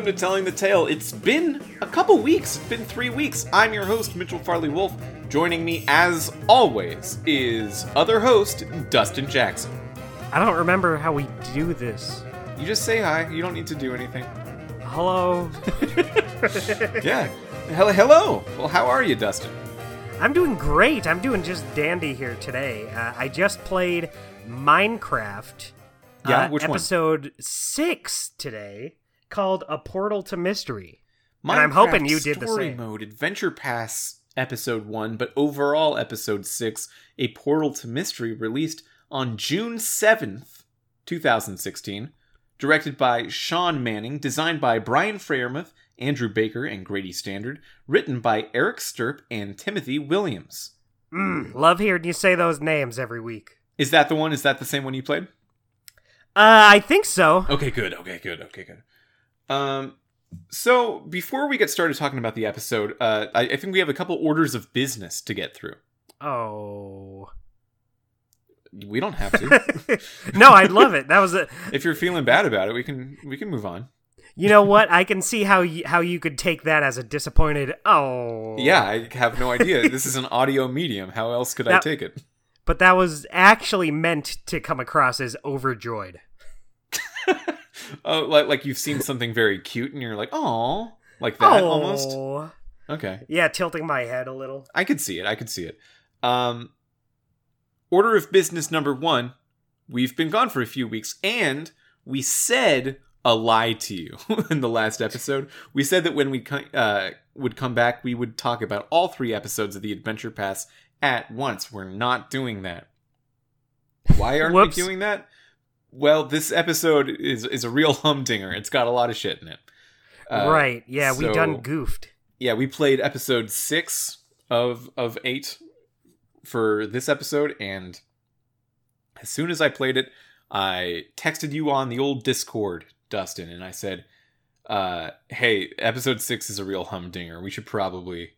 welcome to Telling the Tale. It's been a couple weeks, it's been three weeks. I'm your host, Mitchell Farley Wolfe. Joining me, as always, is other host, Dustin Jackson. I don't remember how we do this. You just say hi, you don't need to do anything. Hello. Yeah. Hello, hello. Well, how are you, Dustin? I'm doing great. I'm doing just dandy here today. Uh, I just played Minecraft. Yeah, uh, which one? episode six today, called "A Portal to Mystery." And I'm hoping you did the Story same. Mode Adventure Pass episode 1, but overall episode 6, A Portal to Mystery released on June 7th, 2016, directed by Sean Manning, designed by Brian Freyermuth, Andrew Baker, and Grady Standard, written by Eric Stirpe and Timothy Williams. Mm, love hearing you say those names every week. Is that the one? Is that the same one you played? Uh, I think so. Okay, good. Okay, good. Okay, good. Um, so before we get started talking about the episode, uh, I, I think we have a couple orders of business to get through. Oh. We don't have to. no, I'd love it. That was a. if you're feeling bad about it, we can we can move on. You know what? I can see how you, how you could take that as a disappointed. Oh. Yeah, I have no idea. this is an audio medium. How else could I take it? But that was actually meant to come across as overjoyed. Oh, like like you've seen something very cute and you're like, oh, like that almost. Oh. Okay, Yeah, tilting my head a little. I could see it. I could see it. Um, order of business number one. We've been gone for a few weeks, and we said a lie to you in the last episode. We said that when we uh, would come back, we would talk about all three episodes of the Adventure Pass at once. We're not doing that. Why aren't we doing that? Well, this episode is is a real humdinger. It's got a lot of shit in it. Uh, right. Yeah, we done goofed. yeah, we played episode six of of eight for this episode, and as soon as I played it, I texted you on the old Discord, Dustin, and I said, uh, "Hey, episode six is a real humdinger. We should probably."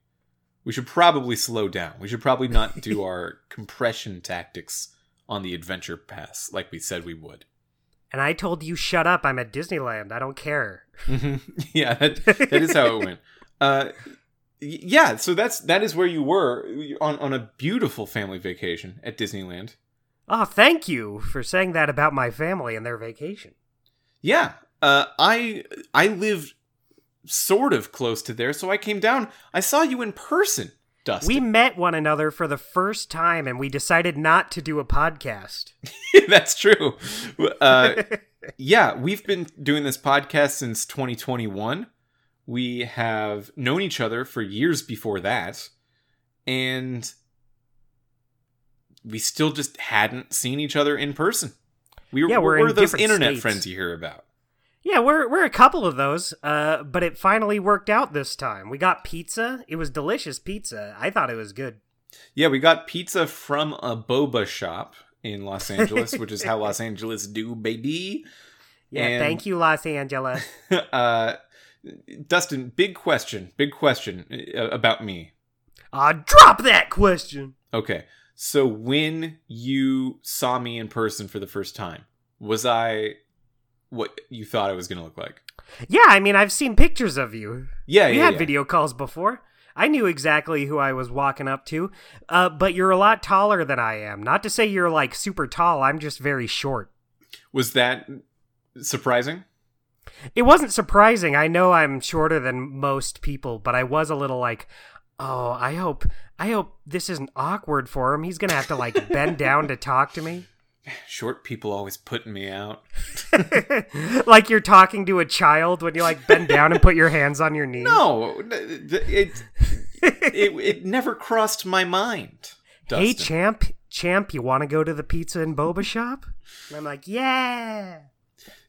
We should probably slow down. We should probably not do our compression tactics on the adventure pass like we said we would. And I told you, shut up. I'm at Disneyland. I don't care. Mhm. yeah, that, that is how it went. Uh, yeah, so that's that is where you were on on a beautiful family vacation at Disneyland. Oh, thank you for saying that about my family and their vacation. Yeah, uh, I I lived sort of close to there, so I came down. I saw you in person, We met one another for the first time and we decided not to do a podcast. that's true. Uh, yeah, we've been doing this podcast since 2021. We have known each other for years before that, and we still just hadn't seen each other in person. We were, Yeah, we're we're those internet states. friends you hear about. Yeah, we're we're a couple of those, uh, but it finally worked out this time. We got pizza. It was delicious pizza. I thought it was good. Yeah, we got pizza from a boba shop in Los Angeles, which is how Los Angeles do, baby. Yeah, And- thank you, Los Angeles. uh, Dustin, big question, big question uh, about me. Uh, drop that question. Okay. So when you saw me in person for the first time, was I what you thought it was going to look like? Yeah, I mean, I've seen pictures of you. Yeah, we yeah, had yeah. video calls before. I knew exactly who I was walking up to. Uh, but you're a lot taller than I am. Not to say you're like super tall. I'm just very short. Was that surprising? It wasn't surprising. I know I'm shorter than most people, but I was a little like, oh, I hope, I hope this isn't awkward for him. He's gonna have to like bend down to talk to me, Short people always putting me out. like you're talking to a child when you like bend down and put your hands on your knees. No, it it, it, it never crossed my mind. hey, champ, champ, you want to go to the pizza and boba shop? And I'm like, yeah.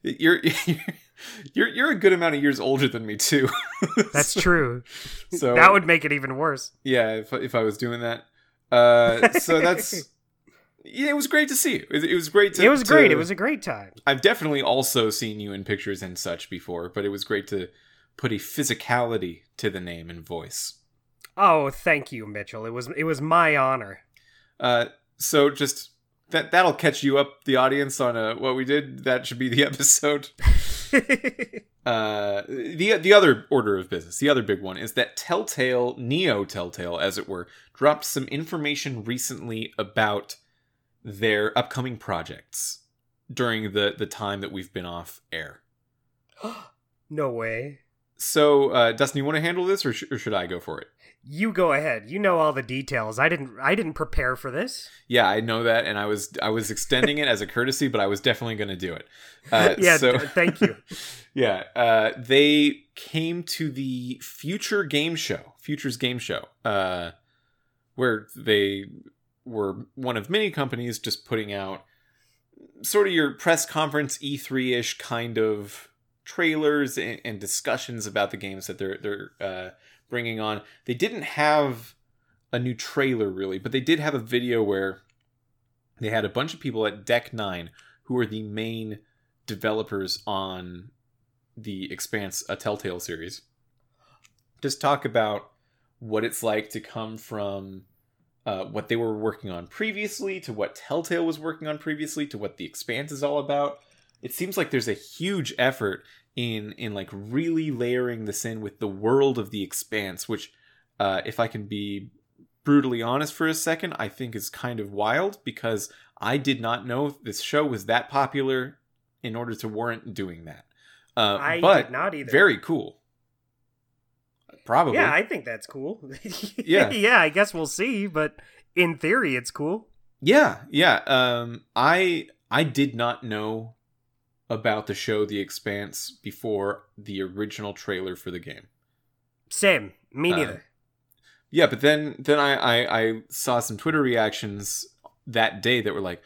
You're you're you're a good amount of years older than me too. That's true. so that would make it even worse. yeah. If if I was doing that, uh, so that's yeah. It was great to see you. It, it was great to. it was great. to- It was a great time. I've definitely also seen you in pictures and such before, but it was great to put a physicality to the name and voice. Oh, thank you, Mitchell. It was it was my honor. Uh, so just that that'll catch you up, the audience, on uh, what we did. That should be the episode. uh, the the other order of business, the other big one is that Telltale, Neo Telltale, as it were, dropped some information recently about their upcoming projects during the the time that we've been off air. no way. So, uh, Dustin, you want to handle this, or, sh- or should I go for it? You go ahead. You know all the details. I didn't. I didn't prepare for this. Yeah, I know that, and I was I was extending it as a courtesy, but I was definitely going to do it. Uh, yeah. so, thank you. yeah, uh, they came to the Future Game Show, Futures Game Show, uh, where they were one of many companies just putting out sort of your press conference E3 ish kind of trailers and, and, discussions about the games that they're they're uh, bringing on. They didn't have a new trailer really, but they did have a video where they had a bunch of people at Deck Nine who are the main developers on the Expanse, a Telltale series, just talk about what it's like to come from uh, what they were working on previously to what Telltale was working on previously to what the Expanse is all about. It seems like there's a huge effort in in like really layering this in with the world of the Expanse, which, uh, if I can be brutally honest for a second, I think is kind of wild because I did not know this show was that popular in order to warrant doing that. Uh, I but did not either. Very cool. Probably. Yeah, I think that's cool. Yeah. yeah, I guess we'll see, but in theory it's cool. Yeah, yeah. Um I I did not know about the show The Expanse before the original trailer for the game. Same. Me Uh, neither. Yeah, but then then I, I I saw some Twitter reactions that day that were like,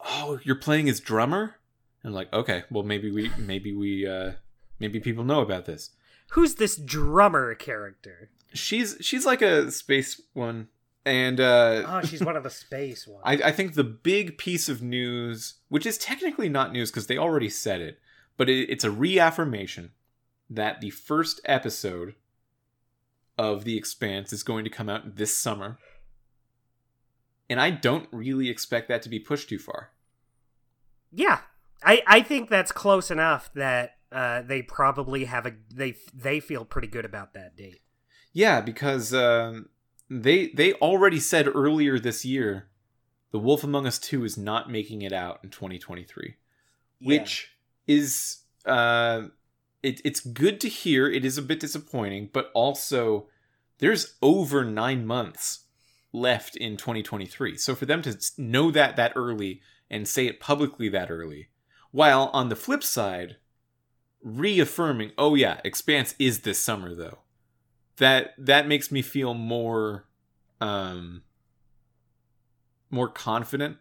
"Oh, you're playing as drummer?" And I'm like, "Okay, well maybe we maybe we uh maybe people know about this." Who's this drummer character? She's she's like a space one and uh Oh, she's one of the space ones. I, I think the big piece of news, which is technically not news because they already said it, but it, it's a reaffirmation that the first episode of The Expanse is going to come out this summer. And I don't really expect that to be pushed too far. Yeah, I I think that's close enough that uh, they probably have a they they feel pretty good about that date. Yeah, because um, they they already said earlier this year, The Wolf Among Us Two is not making it out in 2023. which is uh it, it's good to hear it is a bit disappointing but also there's over nine months left in 2023 so for them to know that that early and say it publicly that early while on the flip side reaffirming oh yeah expanse is this summer though that that makes me feel more um more confident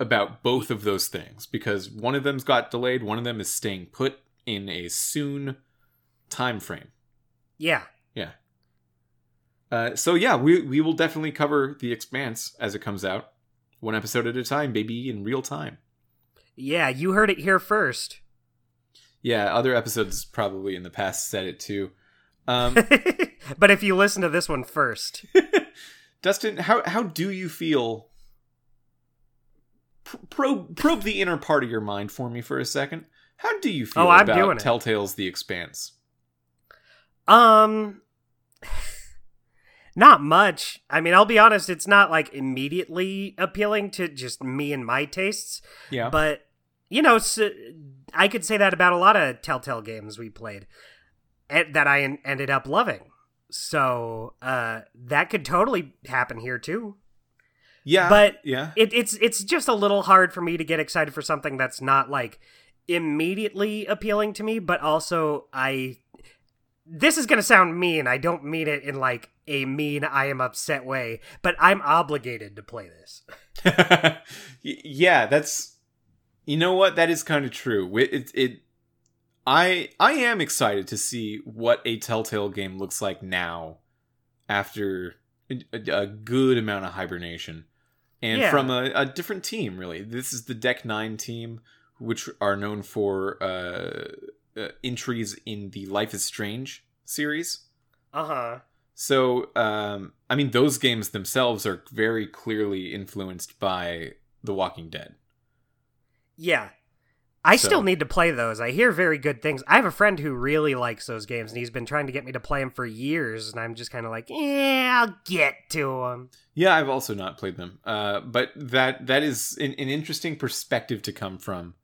about both of those things because one of them's got delayed, one of them is staying put in a soon time frame. yeah, Yeah. Uh, so yeah, we we will definitely cover the Expanse as it comes out, one episode at a time, baby, in real time. yeah. You heard it here first. Yeah, other episodes probably in the past said it too. Um, but if you listen to this one first, Dustin, how how do you feel? P- probe probe the inner part of your mind for me for a second. How do you feel Oh, I'm about. Telltale's The Expanse? um, not much. I mean, I'll be honest. It's not like immediately appealing to just me and my tastes. Yeah, But you know, s I could say that about a lot of Telltale games we played, and that I en- ended up loving. So uh, that could totally happen here too. yeah, but yeah, It, it's it's just a little hard for me to get excited for something that's not like immediately appealing to me, but also I. This is gonna sound mean. I don't mean it in like a mean I am upset way, but I'm obligated to play this. Yeah. That's you know what that is kind of true. It, it it I I am excited to see what a Telltale game looks like now after a, a good amount of hibernation and Yeah. from a, a different team. Really, this is the Deck Nine team, which are known for uh, uh, entries in the Life is Strange series. Uh huh. So, um, I mean, those games themselves are very clearly influenced by The Walking Dead. Yeah. I So- still need to play those. I hear very good things. I have a friend who really likes those games, and he's been trying to get me to play them for years. And I'm just kind of like, yeah, I'll get to them. Yeah, I've also not played them. Uh, but that that is an, an interesting perspective to come from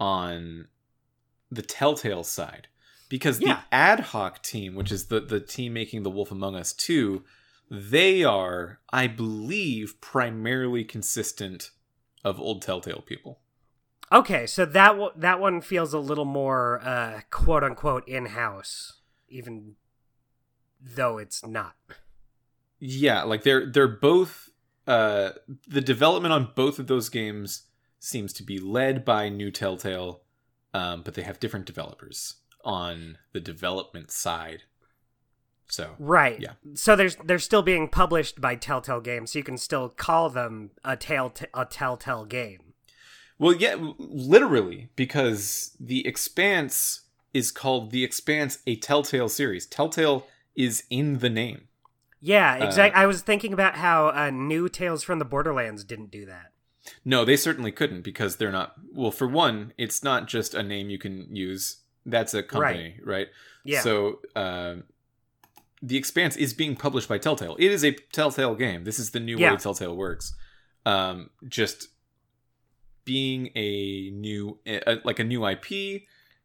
on the Telltale side, because Yeah. the ad hoc team, which is the the team making The Wolf Among Us two, they are, I believe, primarily consistent of old Telltale people. Okay, so that w- that one feels a little more uh, quote unquote in house, even though it's not. Yeah, like they're they're both uh the development on both of those games seems to be led by New Telltale, um, but they have different developers on the development side. So Right. Yeah. So there's they're still being published by Telltale Games, so you can still call them a tell a Telltale game. Well, yeah, literally because the Expanse is called the Expanse, a Telltale series. Telltale is in the name. Yeah, Uh, exactly. I was thinking about how uh, New Tales from the Borderlands didn't do that. No, they certainly couldn't because they're not. Well, for one, it's not just a name you can use. That's a company, right? Yeah. So, um, the Expanse is being published by Telltale. It is a Telltale game. This is the new Yeah. way Telltale works. Um, just being a new, uh, like a new IP,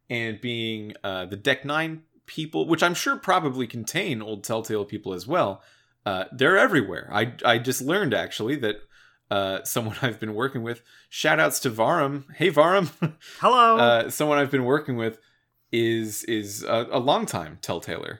and being uh, the Deck Nine people, which I'm sure probably contain old Telltale people as well. Uh, they're everywhere. I I just learned actually that uh, someone I've been working with. Shout outs to Varum. Hey Varum. Hello. uh, someone I've been working with is is a, a long time Telltaler,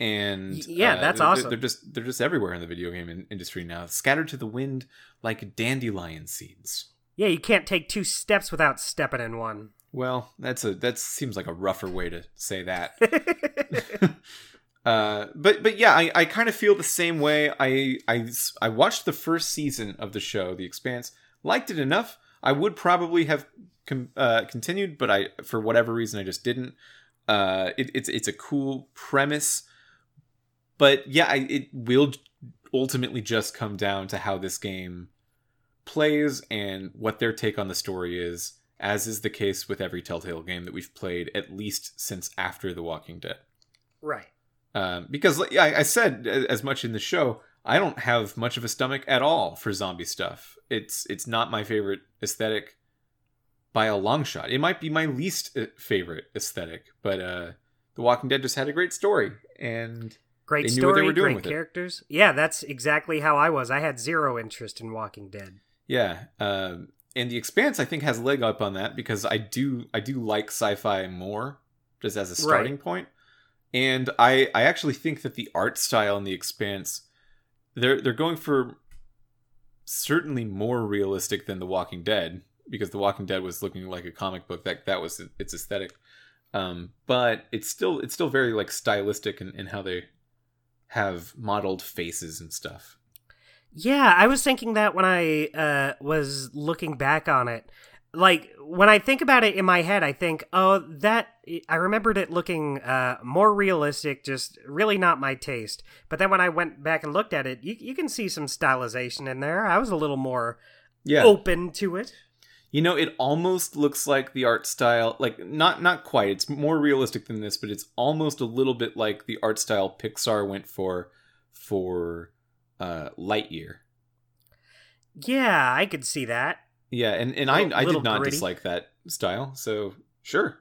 and yeah, uh, that's they're- awesome. They're just they're just everywhere in the video game in- industry now, scattered to the wind like dandelion seeds. Yeah, you can't take two steps without stepping in one. Well, that's a that seems like a rougher way to say that. uh, but but yeah, I, I kind of feel the same way. I, I I watched the first season of the show, The Expanse, liked it enough. I would probably have com- uh, continued, but I for whatever reason I just didn't. Uh, it, it's it's a cool premise, but yeah, I, it will ultimately just come down to how this game plays and what their take on the story is, as is the case with every Telltale game that we've played, at least since after The Walking Dead. right. Um, because like I, I said as much in the show, I don't have much of a stomach at all for zombie stuff. It's it's not my favorite aesthetic by a long shot. It might be my least uh, favorite aesthetic, but uh, The Walking Dead just had a great story, and Great They knew what they story, great with it. characters. Yeah, that's exactly how I was. I had zero interest in Walking Dead. Yeah, um, and the Expanse I think has a leg up on that because I do I do like sci-fi more just as a starting point, and I I actually think that the art style in the Expanse they're they're going for certainly more realistic than The Walking Dead because The Walking Dead was looking like a comic book that that was its aesthetic, um, but it's still it's still very like stylistic in, in how they have modeled faces and stuff. Yeah, I was thinking that when I uh, was looking back on it. Like when I think about it in my head, I think, oh, that I remembered it looking uh, more realistic, just really not my taste. But then when I went back and looked at it, you, you can see some stylization in there. I was a little more Yeah, open to it. You know, it almost looks like the art style, like not not quite. It's more realistic than this, but it's almost a little bit like the art style Pixar went for for uh Lightyear. Yeah, I could see that. Yeah, and and Little- I I did not gritty. dislike that style. So, sure.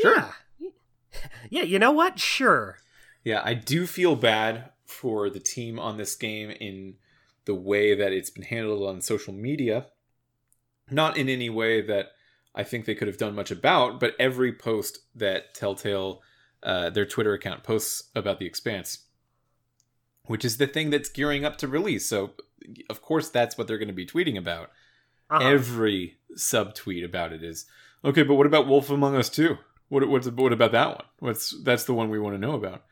Sure. Yeah. Yeah, you know what? Sure. Yeah, I do feel bad for the team on this game in the way that it's been handled on social media. Not in any way that I think they could have done much about, but every post that Telltale, uh, their Twitter account, posts about the Expanse, which is the thing that's gearing up to release. So, of course, that's what they're going to be tweeting about. Uh-huh. Every subtweet about it is okay, but what about Wolf Among Us 2? What what's what about that one? What's that's the one we want to know about.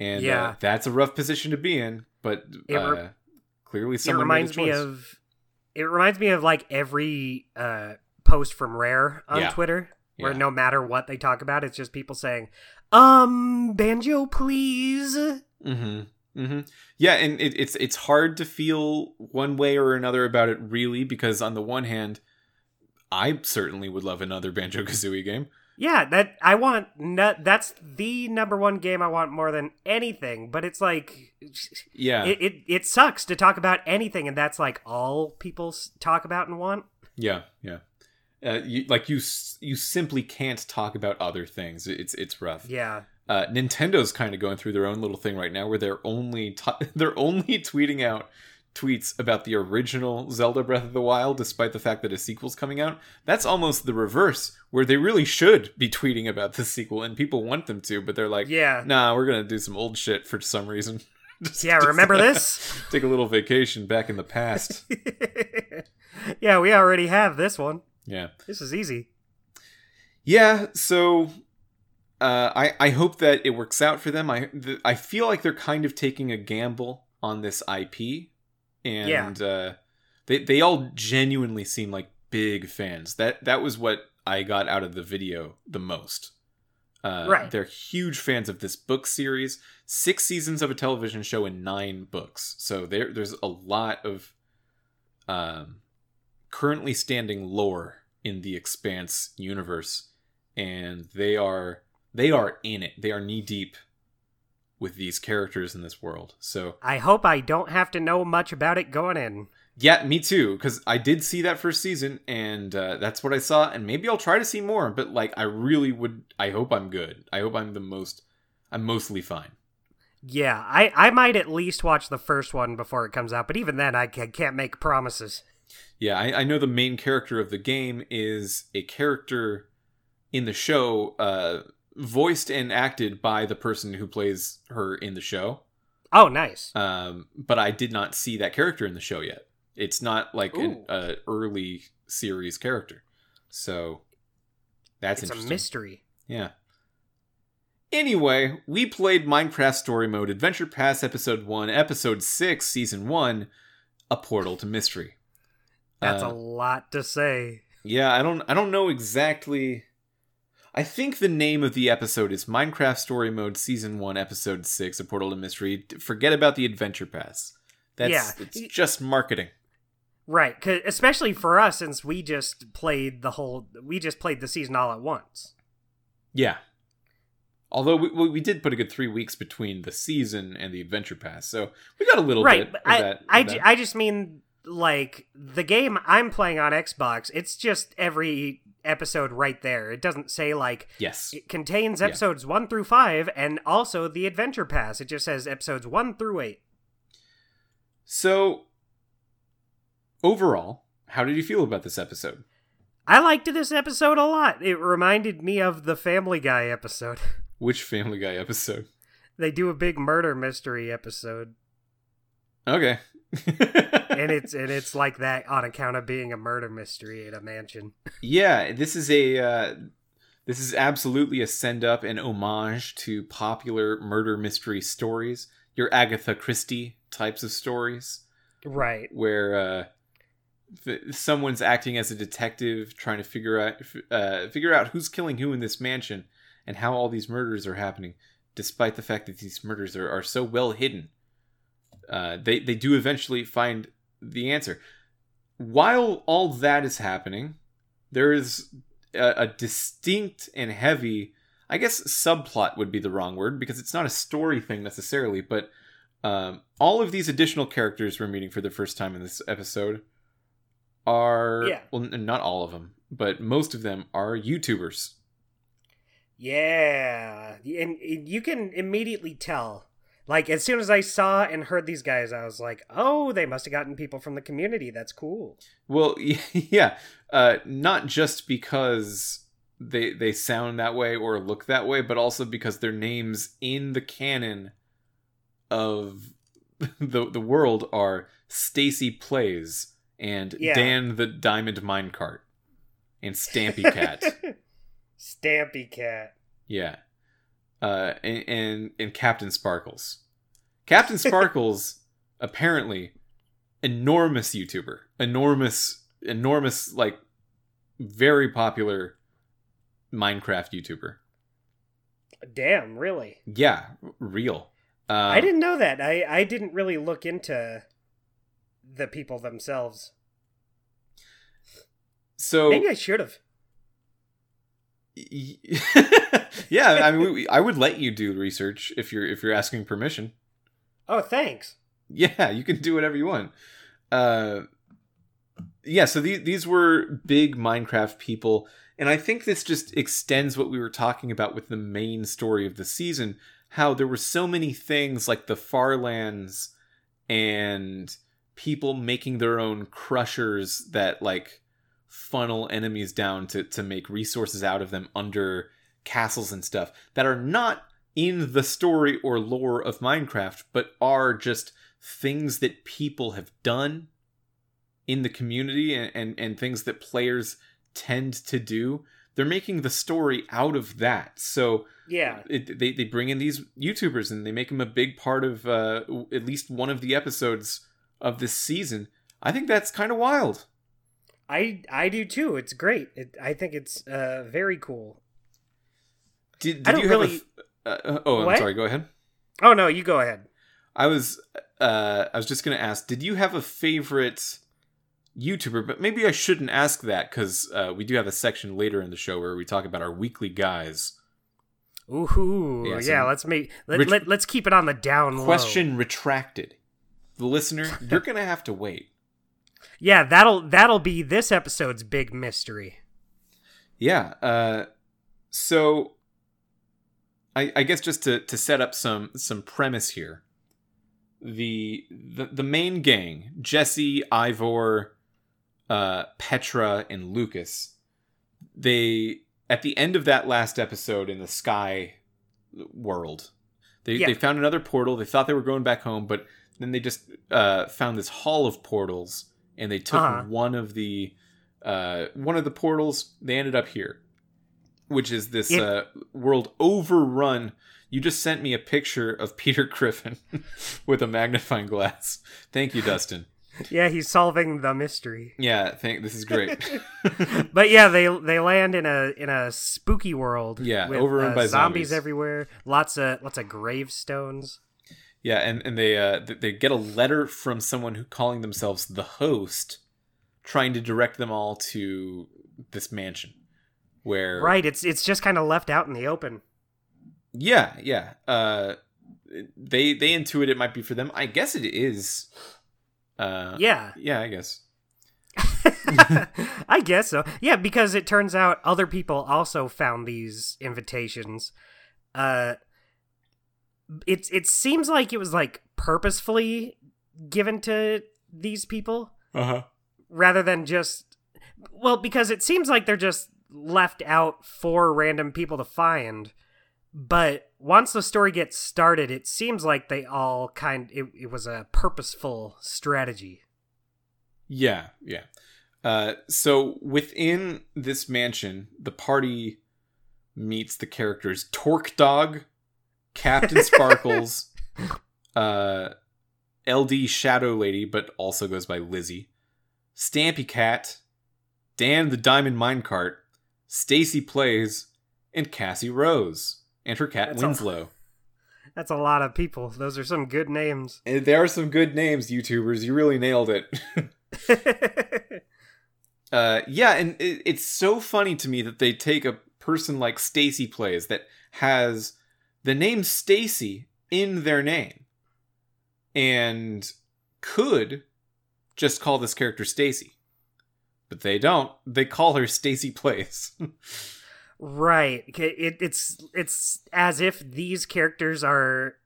And uh, Yeah. that's a rough position to be in, but It uh, re- clearly it someone a reminds me of it reminds me of like every uh post from rare on Yeah. twitter where Yeah. no matter what they talk about it's just people saying um banjo please Mm-hmm. Mm-hmm. Yeah, and it, it's it's hard to feel one way or another about it, really, because on the one hand, I certainly would love another Banjo Kazooie game. Yeah, that I want. No, that's the number one game I want more than anything. But it's like, Yeah, it, it it sucks to talk about anything, and that's like all people talk about and want. yeah, yeah. Uh, you, like you, you simply can't talk about other things. It's it's rough. Yeah, Uh, Nintendo's kind of going through their own little thing right now, where they're only t- they're only tweeting out tweets about the original Zelda Breath of the Wild, despite the fact that a sequel's coming out. That's almost the reverse, where they really should be tweeting about the sequel, and people want them to, but they're like, yeah, "Nah, we're gonna do some old shit for some reason." Just- yeah. just Remember this? Take a little vacation back in the past. yeah, we already have this one. yeah. This is easy. Yeah, so uh, I I hope that it works out for them. I th- I feel like they're kind of taking a gamble on this IP, and uh, they they all genuinely seem like big fans. That that was what I got out of the video the most. Uh, Right. They're huge fans of this book series. Six seasons of a television show and nine books. So there there's a lot of um, currently standing lore in the Expanse universe, and they are they are in it. They are knee deep with these characters in this world. So I hope I don't have to know much about it going in. yeah, me too. Because I did see that first season, and uh, that's what I saw. And maybe I'll try to see more. But like, I really would. I hope I'm good. I hope I'm the most. I'm mostly fine. Yeah, I, I might at least watch the first one before it comes out, but even then, I can't make promises. Yeah, I, I know the main character of the game is a character in the show, uh, voiced and acted by the person who plays her in the show. Oh, nice. Um, but I did not see that character in the show yet. It's not like an uh, early series character, so that's it's a mystery. Yeah. Anyway, we played Minecraft Story Mode Adventure Pass Episode 1, Episode 6, Season 1, A Portal to Mystery. That's Uh, a lot to say. Yeah, I don't I don't know exactly I think the name of the episode is Minecraft Story Mode Season 1 Episode 6 A Portal to Mystery. Forget about the Adventure Pass. That's Yeah. it's just marketing. Right, especially for us since we just played the whole we just played the season all at once. Yeah. Although we, we did put a good 3 weeks between the season and the Adventure Pass. So, we got a little right, bit I that. I, ju- I just mean like the game I'm playing on Xbox, it's just every episode right there. It doesn't say like yes. it contains Yeah. episodes 1 through 5 and also the adventure pass. It just says episodes 1 through 8. So overall, how did you feel about this episode? I liked this episode a lot. It reminded me of the Family Guy episode. Which Family Guy episode? they do a big murder mystery episode, Okay. And it's and it's like that on account of being a murder mystery in a mansion. yeah, this is a uh, this is absolutely a send up and homage to popular murder mystery stories, your Agatha Christie types of stories, Right. where uh, th- someone's acting as a detective trying to figure out uh, figure out who's killing who in this mansion and how all these murders are happening, despite the fact that these murders are, are so well hidden. Uh, they they do eventually find the answer. While all that is happening, there is a, a distinct and heavy, I guess subplot would be the wrong word because it's not a story thing necessarily, but um, all of these additional characters we're meeting for the first time in this episode are Yeah. well, not all of them, but most of them are YouTubers. Yeah, and you can immediately tell. Like as soon as I saw and heard these guys, I was like, "Oh, they must have gotten people from the community. That's cool." Well, yeah, uh, not just because they they sound that way or look that way, but also because their names in the canon of the the world are Stacy Plays and Yeah. Dan the Diamond Minecart and Stampy Cat. Stampy Cat. yeah, uh, and, and and Captain Sparkles. Captain Sparkles apparently enormous YouTuber, enormous, enormous, like very popular Minecraft YouTuber. Damn, really? Yeah, real. Uh, I didn't know that. I I didn't really look into the people themselves. so Maybe I should have. yeah, I mean, we, I would let you do research if you're if you're asking permission. Oh, thanks. Yeah, you can do whatever you want. Uh, yeah, so these these were big Minecraft people, and I think this just extends what we were talking about with the main story of the season. How there were so many things like the Farlands and people making their own crushers that like funnel enemies down to to make resources out of them under castles and stuff that are not in the story or lore of Minecraft, but are just things that people have done in the community and, and, and things that players tend to do. They're making the story out of that. So Yeah. it, they, they bring in these YouTubers and they make them a big part of uh, at least one of the episodes of this season. I think that's kind of wild. I I do too. It's great. It, I think it's uh, very cool. Did, did I don't you have a, uh, uh, oh, I'm sorry. Go ahead. Oh no, you go ahead. I was uh I was just gonna ask, did you have a favorite YouTuber? But maybe I shouldn't ask that because uh, we do have a section later in the show where we talk about our weekly guys. Ooh, Yeah, yeah. let's make let, Rich- let, let's keep it on the down low. Question retracted. The listener, you're gonna have to wait. Yeah, that'll that'll be this episode's big mystery. Yeah. Uh, so I, I guess just to, to set up some some premise here, the the, the main gang, Jesse, Ivor, uh, Petra, and Lucas, they at the end of that last episode in the sky world, they Yeah. they found another portal. They thought they were going back home, but then they just uh, found this hall of portals, and they took Uh-huh. one of the uh, one of the portals. They ended up here, which is this It- uh, world overrun. You just sent me a picture of Peter Griffin with a magnifying glass. Thank you, Dustin. Yeah, he's solving the mystery. Yeah, thank. This is great. But yeah, they they land in a in a spooky world. Yeah, with, overrun uh, by zombies zombies. everywhere. Lots of lots of gravestones. Yeah, and and they uh they get a letter from someone who calling themselves the host, trying to direct them all to this mansion, where Right. It's it's just kind of left out in the open. yeah yeah uh they they intuit it might be for them. I guess it is. Uh, Yeah. yeah, I guess. I guess so. Yeah, because it turns out other people also found these invitations. Uh it it seems like it was like purposefully given to these people Uh huh. rather than just well because it seems like they're just left out for random people to find. But once the story gets started, it seems like they all kind it, it was a purposeful strategy. Yeah, yeah. Uh, so within this mansion, the party meets the characters TorqueDawg, Captain Sparkles, uh, LD Shadow Lady, but also goes by Lizzie, Stampy Cat, Dan the Diamond Minecart, Stacy Plays, and Cassie Rose, and her cat That's a- Winslow. That's a lot of people. Those are some good names. And there are some good names, YouTubers. You really nailed it. Uh, yeah, and it, it's so funny to me that they take a person like Stacy plays that has the name Stacy in their name and could just call this character Stacy. But they don't. They call her Stacy Plays. right. It, it, it's it's as if these characters are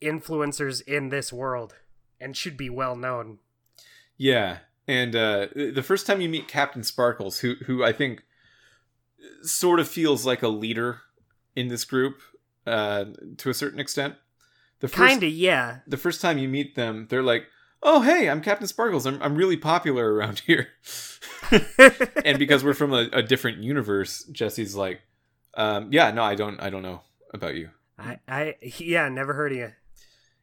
influencers in this world and should be well known. yeah. And uh, the first time you meet Captain Sparkles, who who I think sort of feels like a leader in this group uh, to a certain extent. The first, Kinda, yeah. the first time you meet them, they're like, "Oh, hey, I'm Captain Sparkles. I'm I'm really popular around here." and because we're from a, a different universe, Jesse's like, um, "Yeah, no, I don't I don't know about you." I, I yeah, never heard of you.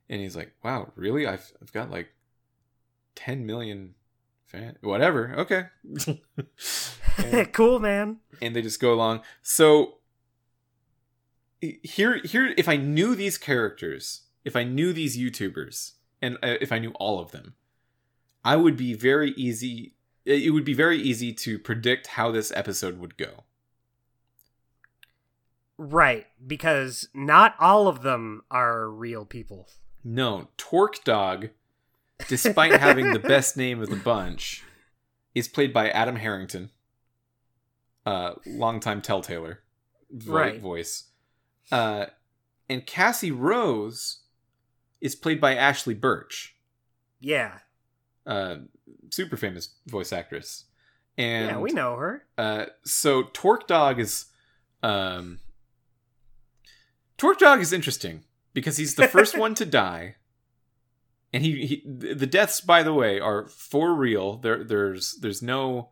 And he's like, "Wow, really? I've I've got like 10 million fan whatever. Okay." and, cool, man. and they just go along. So here here if I knew these characters, if I knew these YouTubers and uh, if I knew all of them, I would be very easy it would be very easy to predict how this episode would go. Right, because not all of them are real people. No, TorqueDawg, despite having the best name of the bunch, is played by Adam Harrington, uh, longtime Telltaler Right. voice. Uh, and Cassie Rose is played by Ashly Burch, Yeah. uh, super famous voice actress. And yeah, we know her. Uh, so TorqueDawg is, um, TorqueDawg is interesting because he's the first one to die, and he, he the deaths, by the way, are for real. There, there's, there's no,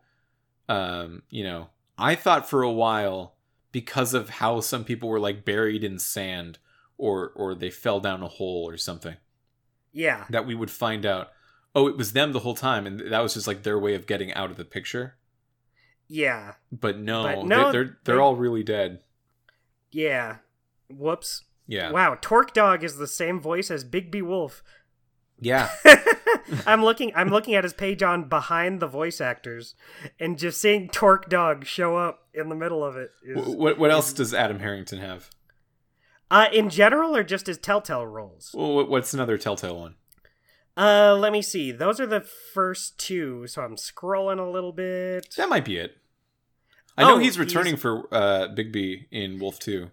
um, you know, I thought for a while because of how some people were like buried in sand or or they fell down a hole or something Yeah. that we would find out. Oh, it was them the whole time, and that was just like their way of getting out of the picture. Yeah. But no, But no, they're they're, they're all really dead. Yeah. Whoops. Yeah, Wow, TorqueDawg is the same voice as Bigby Wolf. Yeah. I'm looking I'm looking at his page on behind the voice actors and just seeing TorqueDawg show up in the middle of it is what what else does Adam Harrington have? uh in general or just his telltale roles. Well, what's another Telltale one? Uh let me see. Those are the first two, so I'm scrolling a little bit. That might be it. I know Oh, he's returning he's- for uh, Bigby in Wolf Two.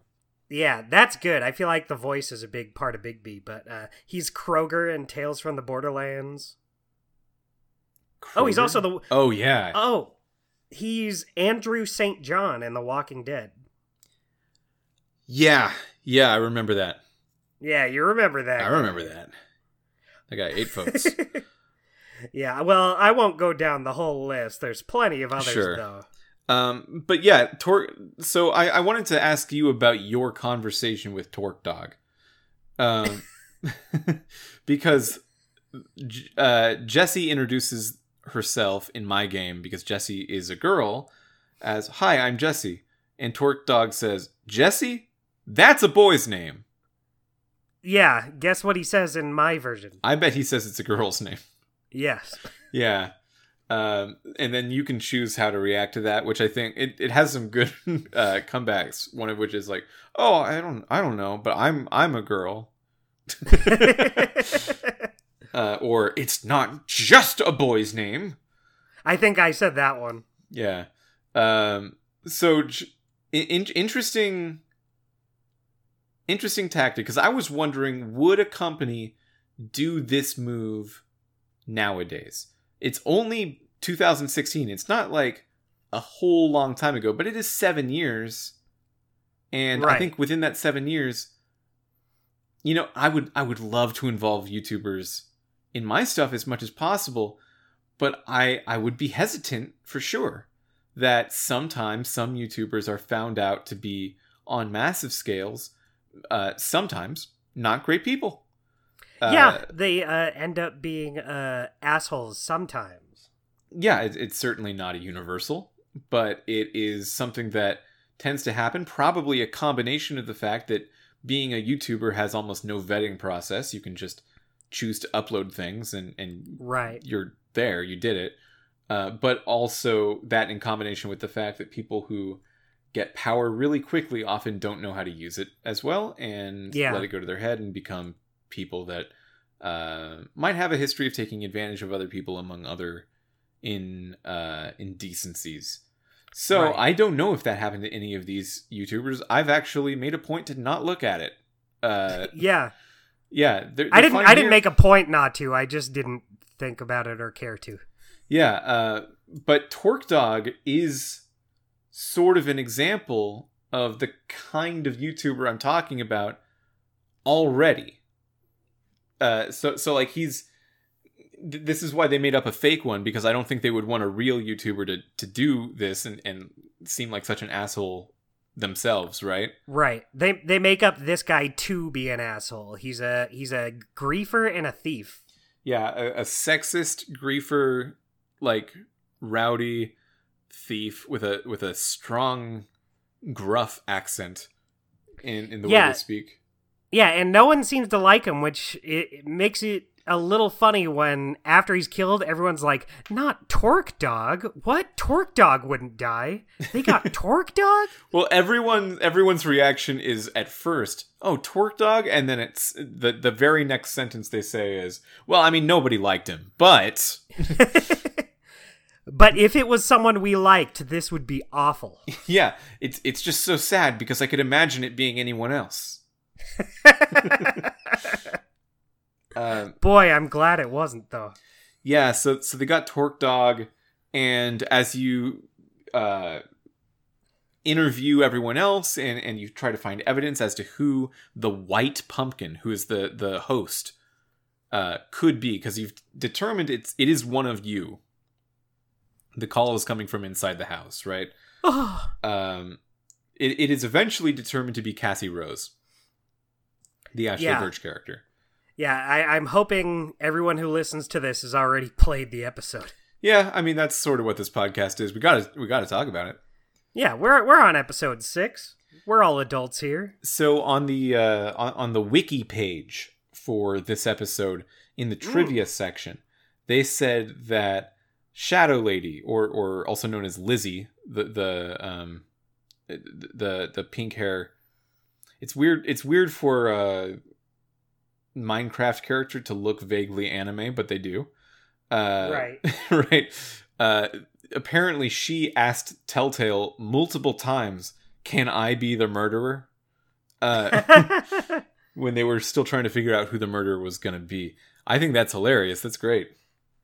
Yeah, that's good. I feel like the voice is a big part of Bigby, but uh he's Kroger in Tales from the Borderlands. Oh, he's also the Oh yeah, Oh, he's Andrew St. John in The Walking Dead. yeah, yeah. I remember that. Yeah, you remember that. I remember that. I got eight votes. yeah, well, I won't go down the whole list. There's plenty of others, Sure. though. Um, but yeah, Tor- So I, I wanted to ask you about your conversation with TorqueDawg, um, because uh, Jesse introduces herself in my game because Jesse is a girl as "Hi, I'm Jesse," and TorqueDawg says, "Jesse, that's a boy's name." Yeah, guess what he says in my version? I bet he says it's a girl's name. Yes. Yeah. Um, and then you can choose how to react to that, which I think it, it has some good uh, comebacks. One of which is like, "Oh, I don't, I don't know, but I'm, I'm a girl," uh, or "It's not just a boy's name." I think I said that one. Yeah. Um, so in- interesting, interesting tactic because I was wondering, would a company do this move nowadays? It's only 2016. It's not like a whole long time ago, but it is seven years, and I think within that seven years, you know, I would I would love to involve YouTubers in my stuff as much as possible, but I I would be hesitant for sure that sometimes some YouTubers are found out to be on massive scales, uh, sometimes not great people. Uh, yeah, they uh, end up being uh, assholes sometimes. yeah, it, it's certainly not a universal, but it is something that tends to happen. Probably a combination of the fact that being a YouTuber has almost no vetting process. You can just choose to upload things and, and Right. you're there, you did it. Uh, but also that in combination with the fact that people who get power really quickly often don't know how to use it as well and Yeah. let it go to their head and become people that uh, might have a history of taking advantage of other people among other in uh, indecencies. So Right. I don't know if that happened to any of these YouTubers. I've actually made a point to not look at it. Uh, Yeah. yeah, they're, I they're didn't fine I didn't here. make a point not to. I just didn't think about it or care to. Yeah, uh, but TorqueDawg is sort of an example of the kind of YouTuber I'm talking about already. Uh, so, so like he's. th- This is why they made up a fake one because I don't think they would want a real YouTuber to to do this and and seem like such an asshole themselves, right? Right. They they make up this guy to be an asshole. He's a he's a griefer and a thief. Yeah, a, a sexist griefer, like rowdy thief with a with a strong, gruff accent in in the way they speak. Yeah, and no one seems to like him, which it, it makes it a little funny when after he's killed, everyone's like, "Not TorqueDawg. What? TorqueDawg wouldn't die. They got TorqueDawg." Well, everyone everyone's reaction is at first, "Oh, TorqueDawg," and then it's the the very next sentence they say is, "Well, I mean, nobody liked him, but." But if it was someone we liked, this would be awful. Yeah, it's it's just so sad because I could imagine it being anyone else. Uh, Boy, I'm glad it wasn't though. yeah, so so they got TorqueDawg, and as you uh, interview everyone else and and you try to find evidence as to who the White Pumpkin, who is the the host, uh, could be, because you've determined it's it is one of you. The call is coming from inside the house, right? Um, it, it is eventually determined to be Cassie Rose, the Ashly Yeah. Burch character. yeah, I, I'm hoping everyone who listens to this has already played the episode. Yeah, I mean that's sort of what this podcast is. We gotta we gotta talk about it. Yeah, we're we're on episode six. We're all adults here. So on the uh, on, on the wiki page for this episode, in the trivia section, they said that Shadow Lady, or or also known as Lizzie, the the um the the pink hair. It's weird. It's weird for a Minecraft character to look vaguely anime, but they do. Uh, Right. right. Uh, apparently, she asked Telltale multiple times, "Can I be the murderer?" Uh, when they were still trying to figure out who the murderer was going to be. I think that's hilarious. That's great.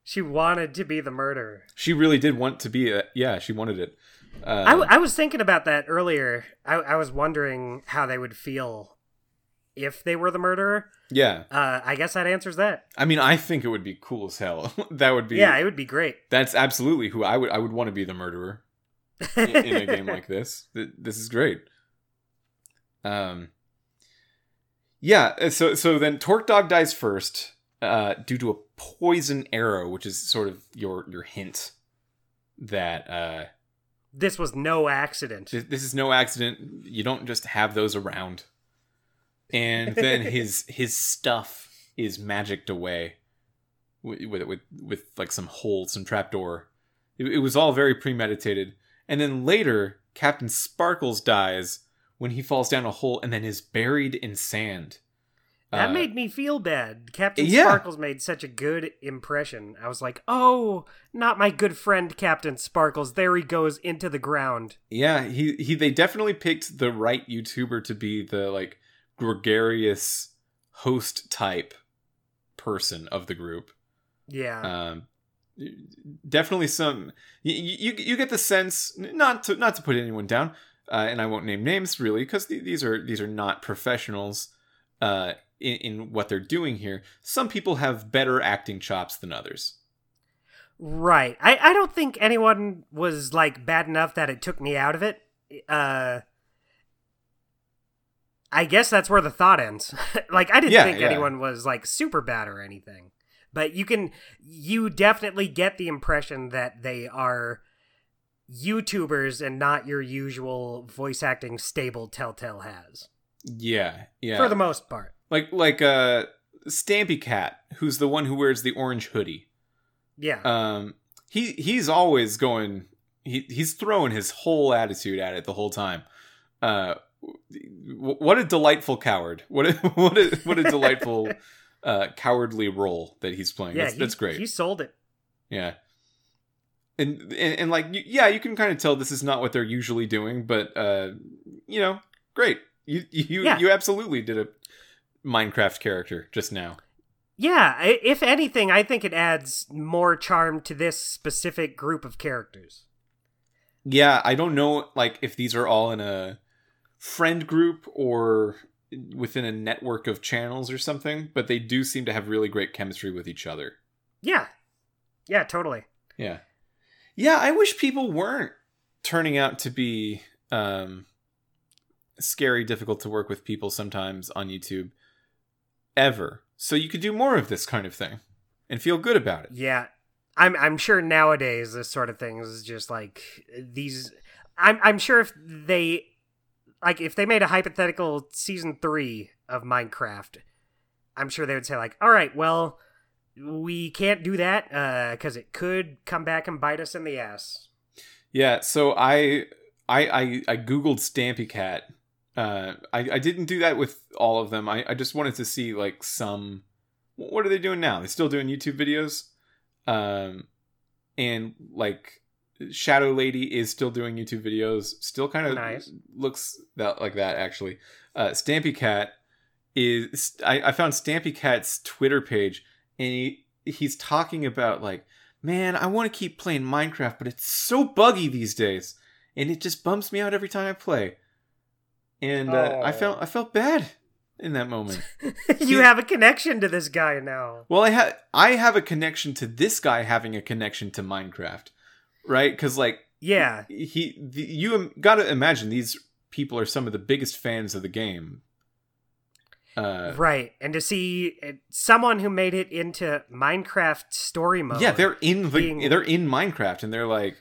she wanted to be the murderer. She really did want to be. A, yeah, she wanted it. Uh, I, w- I was thinking about that earlier. I, I was wondering how they would feel if they were the murderer. yeah, Uh, I guess that answers that. I mean, I think it would be cool as hell. that would be. Yeah, it would be great. that's absolutely who I would. I would want to be the murderer in, in a game like this. Th- This is great. Um. Yeah. uh, So so then TorqueDawg dies first, uh, due to a poison arrow, which is sort of your your hint that uh this was no accident. Th- This is no accident. You don't just have those around. And then his his stuff is magicked away with with with, with like some hole, some trapdoor. It, it was all very premeditated. And then later, Captain Sparkles dies when he falls down a hole and then is buried in sand. That Uh, made me feel bad. Captain yeah. Sparkles made such a good impression. I was like, oh, not my good friend Captain Sparkles. There he goes into the ground. Yeah, he he they definitely picked the right YouTuber to be the like gregarious host type person of the group. Yeah. Um definitely some you, you you get the sense not to not to put anyone down uh, and I won't name names really because these are these are not professionals uh in, in what they're doing here. Some people have better acting chops than others. Right. I, I don't think anyone was like bad enough that it took me out of it. Uh I guess that's where the thought ends. like I didn't Yeah, think yeah. anyone was like super bad or anything. But you can you definitely get the impression that they are YouTubers and not your usual voice acting stable Telltale has. Yeah, yeah. For the most part. Like like uh Stampy Cat, who's the one who wears the orange hoodie. Yeah. um he he's always going he he's throwing his whole attitude at it the whole time uh what a delightful coward what a what a what a delightful uh cowardly role that he's playing yeah, that's, he, that's great He sold it. yeah and, and and like yeah you can kind of tell this is not what they're usually doing but uh you know great you you Yeah. you absolutely did a minecraft character just now Yeah, if anything, I think it adds more charm to this specific group of characters. Yeah, I don't know like if these are all in a friend group or within a network of channels or something, but they do seem to have really great chemistry with each other. Yeah. Yeah, totally. Yeah. Yeah, I wish people weren't turning out to be um scary, difficult to work with people sometimes on YouTube ever. So you could do more of this kind of thing and feel good about it. Yeah. I'm I'm sure nowadays this sort of thing is just like these I'm I'm sure if they like if they made a hypothetical season 3 of Minecraft, I'm sure they would say like, "All right, well, we can't do that uh because it could come back and bite us in the ass. Yeah, so I I I, I googled Stampy Cat. Uh, I I didn't do that with all of them. I I just wanted to see like some. What are they doing now? They're still doing YouTube videos, um, and like Shadow Lady is still doing YouTube videos. Still kind of Nice. looks that like that actually. Uh, Stampy Cat is I, I found Stampy Cat's Twitter page and he he's talking about like man I want to keep playing Minecraft but it's so buggy these days and it just bumps me out every time I play and uh, I Oh. felt I felt bad in that moment. you have a connection to this guy now. Well, I ha- I have a connection to this guy having a connection to Minecraft, right? Because like Yeah. he, the, you got to imagine these people are some of the biggest fans of the game. Uh, right. And to see uh, someone who made it into Minecraft story mode. yeah, they're in the being- they're in Minecraft, and they're like,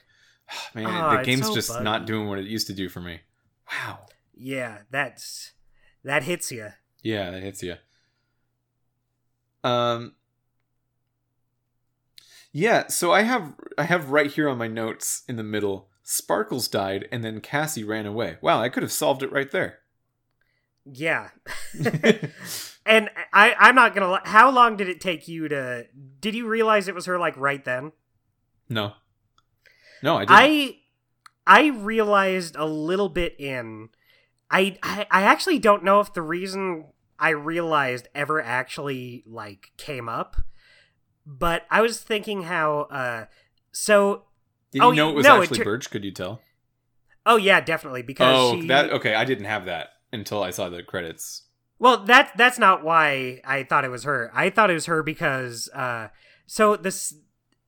"Ah, man, Ah, the game's so just buggy. not doing what it used to do for me. Wow. Yeah, that's that hits you. Yeah, that hits you. Um. Yeah, so I have I have right here on my notes in the middle. Sparkles died, and then Cassie ran away. Wow, I could have solved it right there. Yeah. and I I'm not going to how long did it take you to Did you realize it was her like right then? no, no, I didn't. I I realized a little bit in I, I I actually don't know if the reason I realized ever actually like came up, but I was thinking how uh so Did oh, you know it was no, it actually tur- Burch? Could you tell? oh yeah definitely because Oh, she that okay. I didn't have that until I saw the credits. Well, that that's not why I thought it was her. I thought it was her because uh so this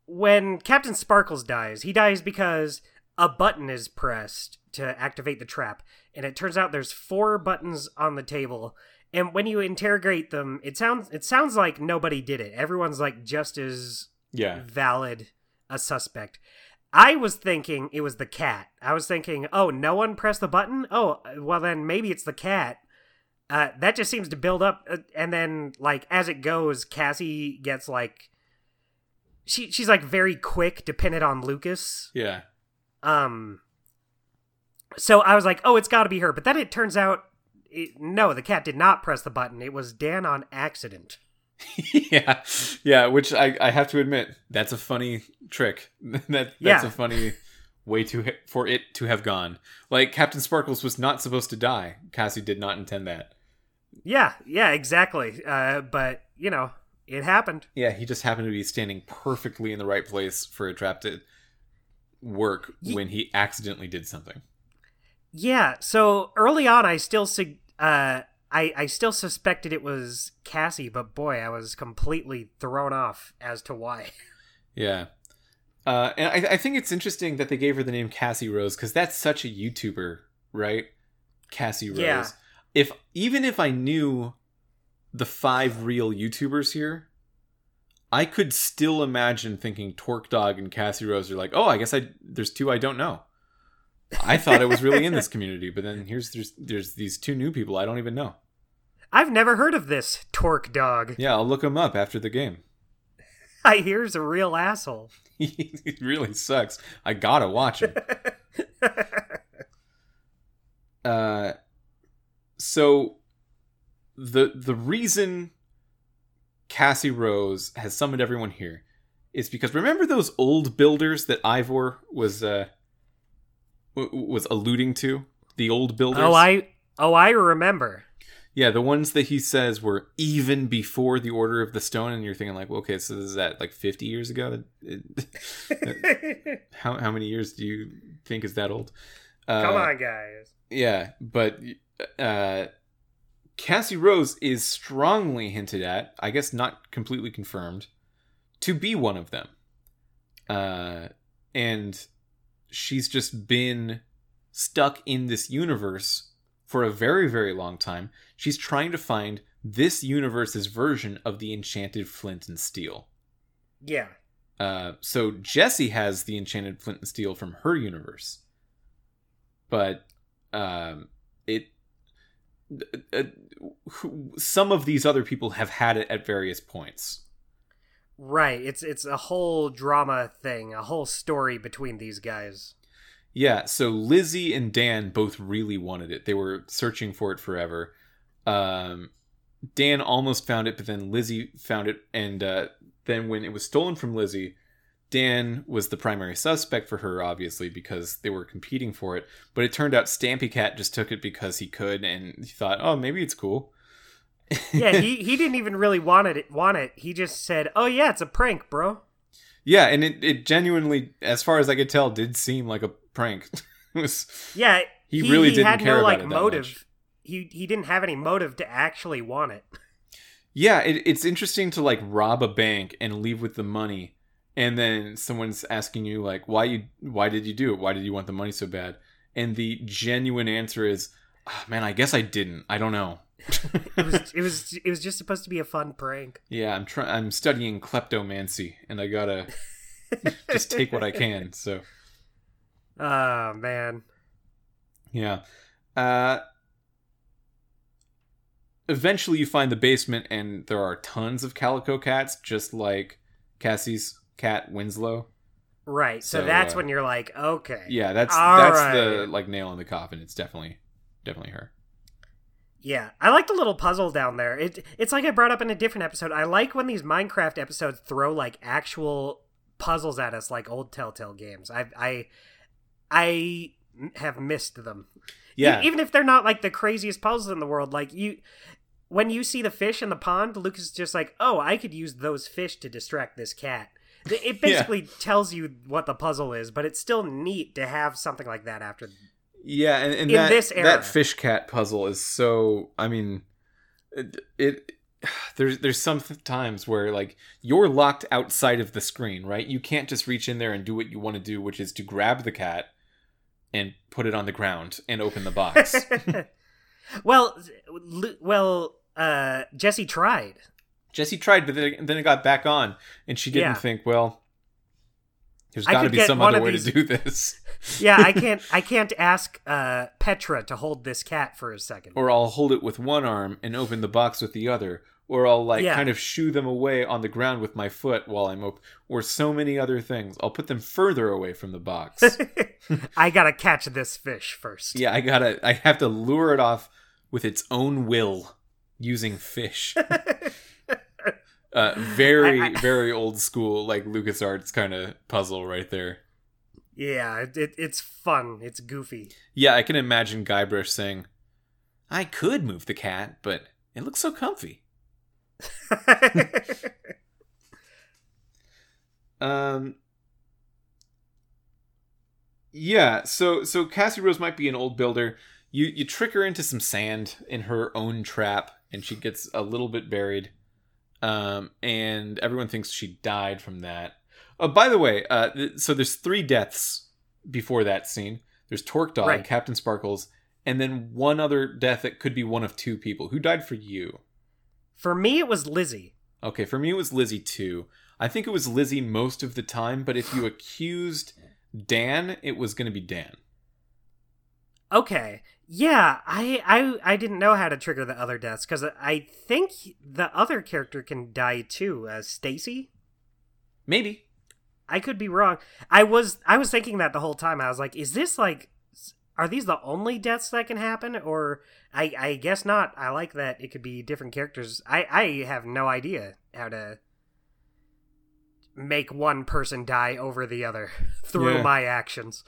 when Captain Sparkles dies, he dies because a button is pressed to activate the trap. And it turns out there's four buttons on the table. And when you interrogate them, it sounds it sounds like nobody did it. Everyone's like just as Yeah, valid a suspect. I was thinking it was the cat. I was thinking, oh, no one pressed the button. Oh, well then maybe it's the cat. Uh, that just seems to build up, uh, and then like as it goes, Cassie gets like she she's like very quick, dependent on Lucas. yeah, Um. So I was like, oh, it's got to be her. But then it turns out, it, no, the cat did not press the button. It was Dan on accident. yeah, yeah. Which I I have to admit that's a funny trick. that that's Yeah. a funny way to for it to have gone. Like Captain Sparkles was not supposed to die. Cassie did not intend that. Yeah, yeah, exactly. Uh, but you know, it happened. Yeah, he just happened to be standing perfectly in the right place for a trap to work Ye- when he accidentally did something. Yeah. So early on, I still sug- uh, I I still suspected it was Cassie, but boy, I was completely thrown off as to why. Yeah. Uh, and I, I think it's interesting that they gave her the name Cassie Rose because that's such a YouTuber, right? Cassie Rose. Yeah. If even if I knew the five real YouTubers here, I could still imagine thinking TorqueDawg and Cassie Rose are like, oh, I guess I there's two I don't know. I thought I was really in this community, but then here's there's there's these two new people I don't even know. I've never heard of this TorqueDawg. Yeah, I'll look him up after the game. I hear's a real asshole. he really sucks. I gotta watch him. uh so the the reason Cassie Rose has summoned everyone here is because remember those old builders that Ivor was uh w- was alluding to the old builders oh, I oh I remember. yeah the ones that he says were even before the order of the stone and you're thinking like well, okay so this is that like 50 years ago how how many years do you think is that old uh, Come on, guys. yeah, but uh, Cassie Rose is strongly hinted at, I guess not completely confirmed, to be one of them. Uh, and she's just been stuck in this universe for a very, very long time. She's trying to find this universe's version of the enchanted flint and steel. Yeah. Uh, so Jesse has the enchanted flint and steel from her universe, but um, it uh, some of these other people have had it at various points. Right. It's it's a whole drama thing, a whole story between these guys. Yeah, so Lizzie and Dan both really wanted it. They were searching for it forever. Um, Dan almost found it, but then Lizzie found it, and uh, then when it was stolen from Lizzie, Dan was the primary suspect for her, obviously, because they were competing for it. But it turned out Stampy Cat just took it because he could, and he thought, oh, maybe it's cool. Yeah, he, he didn't even really want it want it. He just said, "Oh yeah, it's a prank, bro." Yeah, and it, it genuinely, as far as I could tell, did seem like a prank. was Yeah, he, really didn't had care no about like it motive. much. He he didn't have any motive to actually want it. Yeah, it, it's interesting to like rob a bank and leave with the money, and then someone's asking you like, why you why did you do it? Why did you want the money so bad? And the genuine answer is, "Ah, man, I guess I didn't. I don't know. It was it was it was just supposed to be a fun prank. yeah, I'm trying. I'm studying kleptomancy, and I gotta just take what I can. So Oh man. yeah. Uh, eventually, you find the basement, and there are tons of calico cats, just like Cassie's cat Winslow. Right. So, So, that's uh, when you're like, okay. Yeah, that's that's right. the like nail in the coffin. It's definitely definitely her. Yeah, I like the little puzzle down there. It it's like I brought up in a different episode. I like when these Minecraft episodes throw like actual puzzles at us, like old Telltale games. I I I have missed them. Yeah, even if they're not like the craziest puzzles in the world. Like you, when you see the fish in the pond, Lucas is just like, oh, I could use those fish to distract this cat. It- It basically tells you what the puzzle is, but it's still neat to have something like that after. Yeah, and, and in that this era. that fish cat puzzle is so. I mean, it, it there's there's some th- times where like you're locked outside of the screen, right? You can't just reach in there and do what you want to do, which is to grab the cat and put it on the ground and open the box. well, well, uh, Jesse tried. Jesse tried, but then, then it got back on, and she didn't Yeah. think, well, there's got to be some other way these- to do this. Yeah, I can't. I can't ask uh, Petra to hold this cat for a second. or I'll hold it with one arm and open the box with the other, or I'll like Yeah. kind of shoo them away on the ground with my foot while I'm open, or so many other things. I'll put them further away from the box. I gotta catch this fish first. yeah, I gotta, I have to lure it off with its own will using fish. uh, very, I- I- very old school, like LucasArts kind of puzzle right there. Yeah, it, it, it's fun. It's goofy. Yeah, I can imagine Guybrush saying, "I could move the cat, but it looks so comfy." Um. Yeah, so so Cassie Rose might be an old builder. You you trick her into some sand in her own trap, and she gets a little bit buried. Um, and everyone thinks she died from that. Oh, by the way, uh, th- so there's three deaths before that scene. There's TorqueDawg, Right. Captain Sparkles, and then one other death that could be one of two people. Who died for you? For me, it was Lizzie. Okay, for me it was Lizzie too. I think it was Lizzie most of the time, but if you accused Dan, it was going to be Dan. Okay. Yeah, I I I didn't know how to trigger the other deaths because I think the other character can die too, as Stacy. Maybe. I could be wrong. I was I was thinking that the whole time. I was like, is this like are these the only deaths that can happen or I I guess not. I like that it could be different characters. I I have no idea how to make one person die over the other through Yeah. my actions.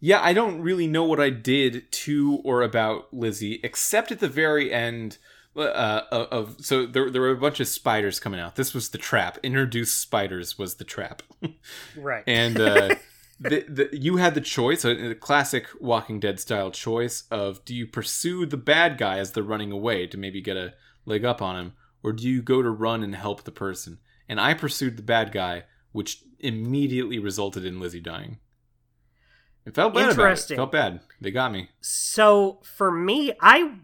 Yeah, I don't really know what I did to or about Lizzie, except at the very end. Uh, of so there, there were a bunch of spiders coming out. This was the trap. Introduce spiders was the trap, Right. and uh, the, the, you had the choice, a, a classic Walking Dead style choice of do you pursue the bad guy as they're running away to maybe get a leg up on him, or do you go to run and help the person? And I pursued the bad guy, which immediately resulted in Lizzie dying. It felt bad about it. Interesting. Felt bad. They got me. So for me, I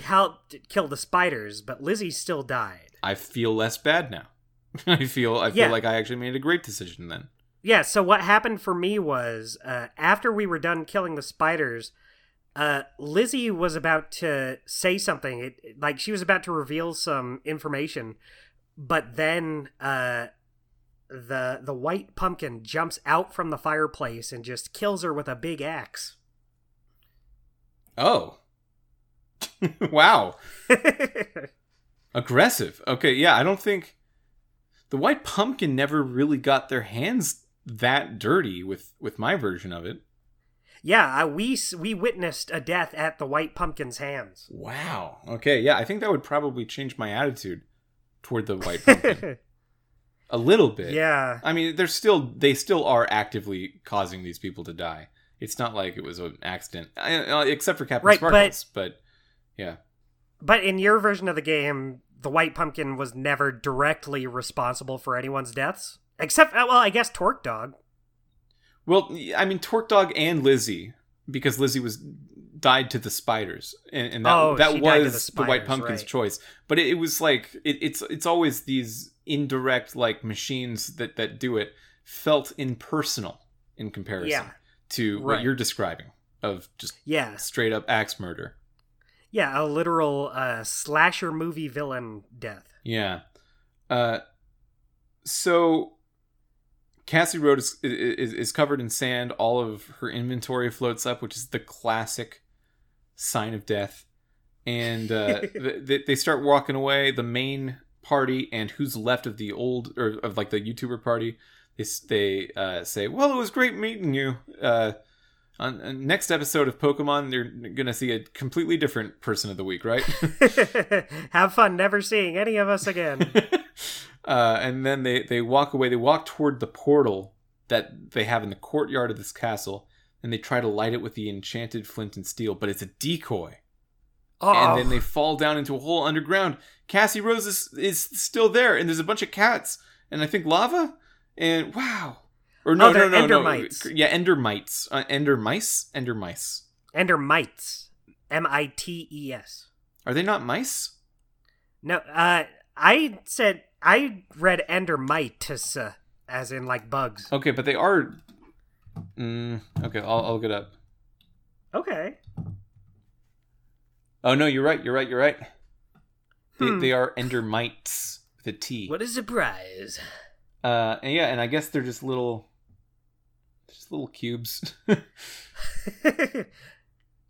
helped kill the spiders, but Lizzie still died. I feel less bad now. I feel I feel Yeah. like I actually made a great decision then. Yeah, so what happened for me was uh, after we were done killing the spiders, uh, Lizzie was about to say something. It, like she was about to reveal some information, but then uh, the the white pumpkin jumps out from the fireplace and just kills her with a big axe. Oh. wow. Aggressive. Okay, yeah, I don't think the white pumpkin never really got their hands that dirty with with my version of it. yeah, uh, we we witnessed a death at the white pumpkin's hands. Wow. Okay, yeah, I think that would probably change my attitude toward the white pumpkin a little bit. yeah. I mean, they're still they still are actively causing these people to die. It's not like it was an accident, I- uh, except for Captain Right, Sparkles. But, yeah, But in your version of the game, the white pumpkin was never directly responsible for anyone's deaths. Except, uh, well, I guess TorqueDawg. well, I mean, TorqueDawg and Lizzie, because Lizzie was died to the spiders, and, and that Oh, that she died to was the the, White Pumpkin's right. choice. But it, it was like it, it's it's always these indirect like machines that that do it felt impersonal in comparison Yeah. to what you're describing of just Yeah. straight up axe murder. Yeah, a literal uh, slasher movie villain death. Yeah. Uh, so Cassie Rose is, is is covered in sand. All of her inventory floats up, which is the classic sign of death. And uh, they, they start walking away. The main party and who's left of the old or of like the YouTuber party. They they uh, say, "Well, it was great meeting you." Uh, on, on next episode of Pokemon, they're gonna see a completely different person of the week, right? Have fun never seeing any of us again. uh, and then they they walk away. They walk toward the portal that they have in the courtyard of this castle, and they try to light it with the enchanted flint and steel, but it's a decoy. Oh, And then they fall down into a hole underground. Cassie Rose is, is still there, and there's a bunch of cats, and I think lava. And wow, or no, Oh, no, no, no, yeah, ender mites, uh, ender mice, ender mice. Ender mites. M I T E S. Are they not mice? No, uh, I said I read Ender mites uh, as in like bugs. Okay, but they are. Mm, okay, I'll, I'll look it up. Okay. Oh no, you're right. You're right. You're right. They, Hmm. they are endermites with a T. What a surprise. Uh, and yeah, and I guess they're just little, just little cubes.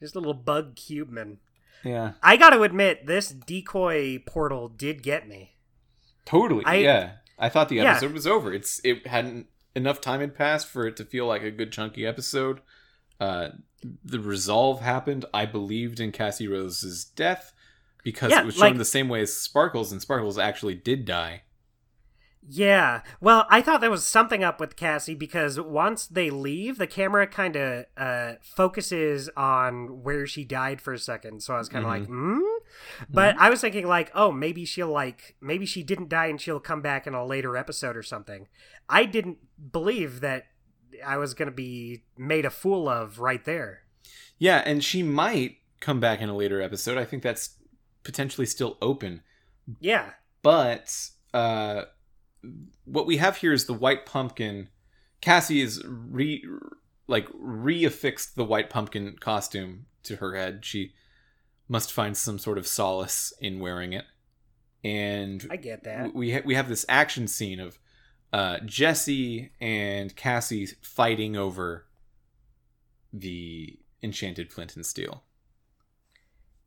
Just little bug cube man. yeah, I got to admit, this decoy portal did get me. totally. I- yeah, I thought the Yeah. episode was over. It's it hadn't enough time had passed for it to feel like a good chunky episode. Uh, the resolve happened. I believed in Cassie Rose's death because Yeah, it was shown like- the same way as Sparkles, and Sparkles actually did die. Yeah. Well, I thought there was something up with Cassie because once they leave, the camera kind of uh, focuses on where she died for a second. So I was kind of like, hmm? But I was thinking, like, oh, maybe she'll, like, maybe she didn't die and she'll come back in a later episode or something. I didn't believe that I was going to be made a fool of right there. Yeah, and she might come back in a later episode. I think that's potentially still open. Yeah. But uh, what we have here is the white pumpkin. Cassie is re like reaffixed the white pumpkin costume to her head. She must find some sort of solace in wearing it. And I get that. we ha- we have this action scene of uh, Jesse and Cassie fighting over the enchanted flint and steel.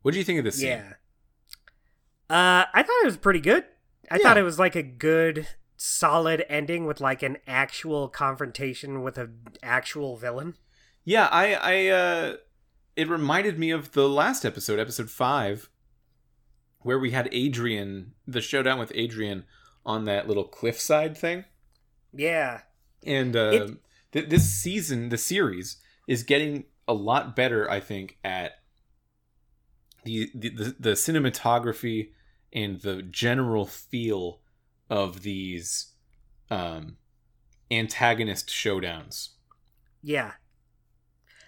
What do you think of this scene? Yeah. Uh, I thought it was pretty good. I Yeah. thought it was like a good, solid ending with like an actual confrontation with an actual villain. Yeah, I, I, uh, it reminded me of the last episode, episode five, where we had Adrian, the showdown with Adrian on that little cliffside thing. Yeah. And uh, It- th- this season, the series, is getting a lot better, I think, at the, the, the, the cinematography and the general feel of these um, antagonist showdowns, Yeah.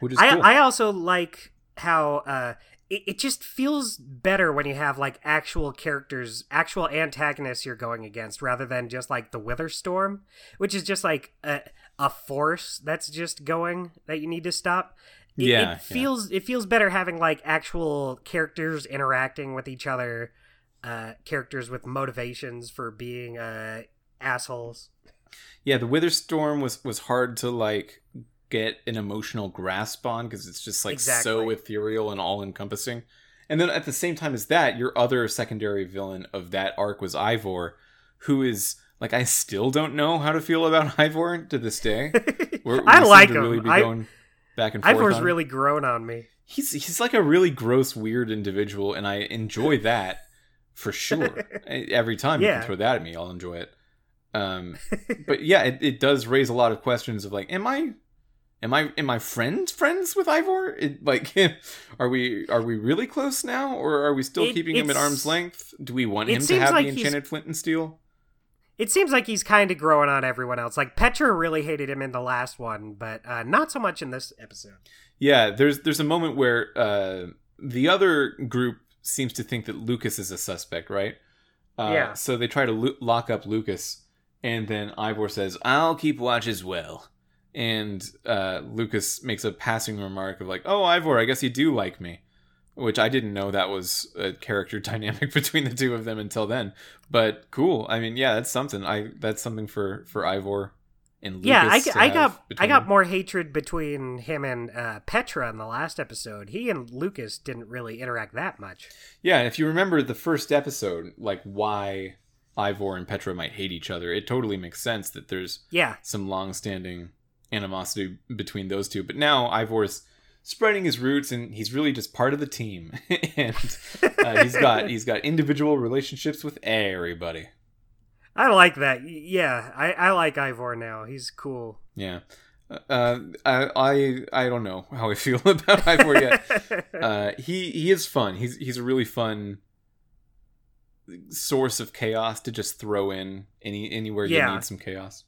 which is I cool. I also like how uh it, it just feels better when you have like actual characters, actual antagonists you're going against rather than just like the Wither Storm, which is just like a, a force that's just going that you need to stop. It, Yeah, yeah. it feels it feels better having like actual characters interacting with each other, uh characters with motivations for being uh assholes. Yeah, the Witherstorm was was hard to like get an emotional grasp on because it's just like so ethereal and all encompassing. And then at the same time as that, your other secondary villain of that arc was Ivor, who is like I still don't know how to feel about Ivor to this day. We're, I like him. Really be I- going back and forth. Ivor's on really grown on me. he's he's like a really gross, weird individual, and I enjoy that for sure. Every time you can throw that at me, I'll enjoy it. Um, but yeah, it, it does raise a lot of questions of like, am I, am I, am I friends friends with Ivor? It, like, are we are we really close now, or are we still It- keeping him at arm's length? Do we want him to have like the enchanted flint and steel? It seems like he's kind of growing on everyone else. Like Petra really hated him in the last one, but uh, not so much in this episode. Yeah, there's there's a moment where uh, the other group seems to think that Lucas is a suspect, right? Uh, Yeah. So they try to lo- lock up Lucas, and then Ivor says, "I'll keep watch as well." And uh, Lucas makes a passing remark of like, "Oh, Ivor, I guess you do like me," which I didn't know that was a character dynamic between the two of them until then. But cool. I mean, yeah, that's something. I that's something for for Ivor and Lucas. yeah, I, I got I got more hatred between him and uh, Petra in the last episode. He and Lucas didn't really interact that much. Yeah, and if you remember the first episode, like why Ivor and Petra might hate each other, it totally makes sense that there's Yeah, some long-standing animosity between those two. But now Ivor's spreading his roots, and he's really just part of the team, and uh, he's got he's got individual relationships with everybody. I like that. Yeah, I, I like Ivor now. He's cool. Yeah, uh, I, I I don't know how I feel about Ivor yet. uh, he he is fun. He's he's a really fun source of chaos to just throw in any anywhere you Yeah. need some chaos.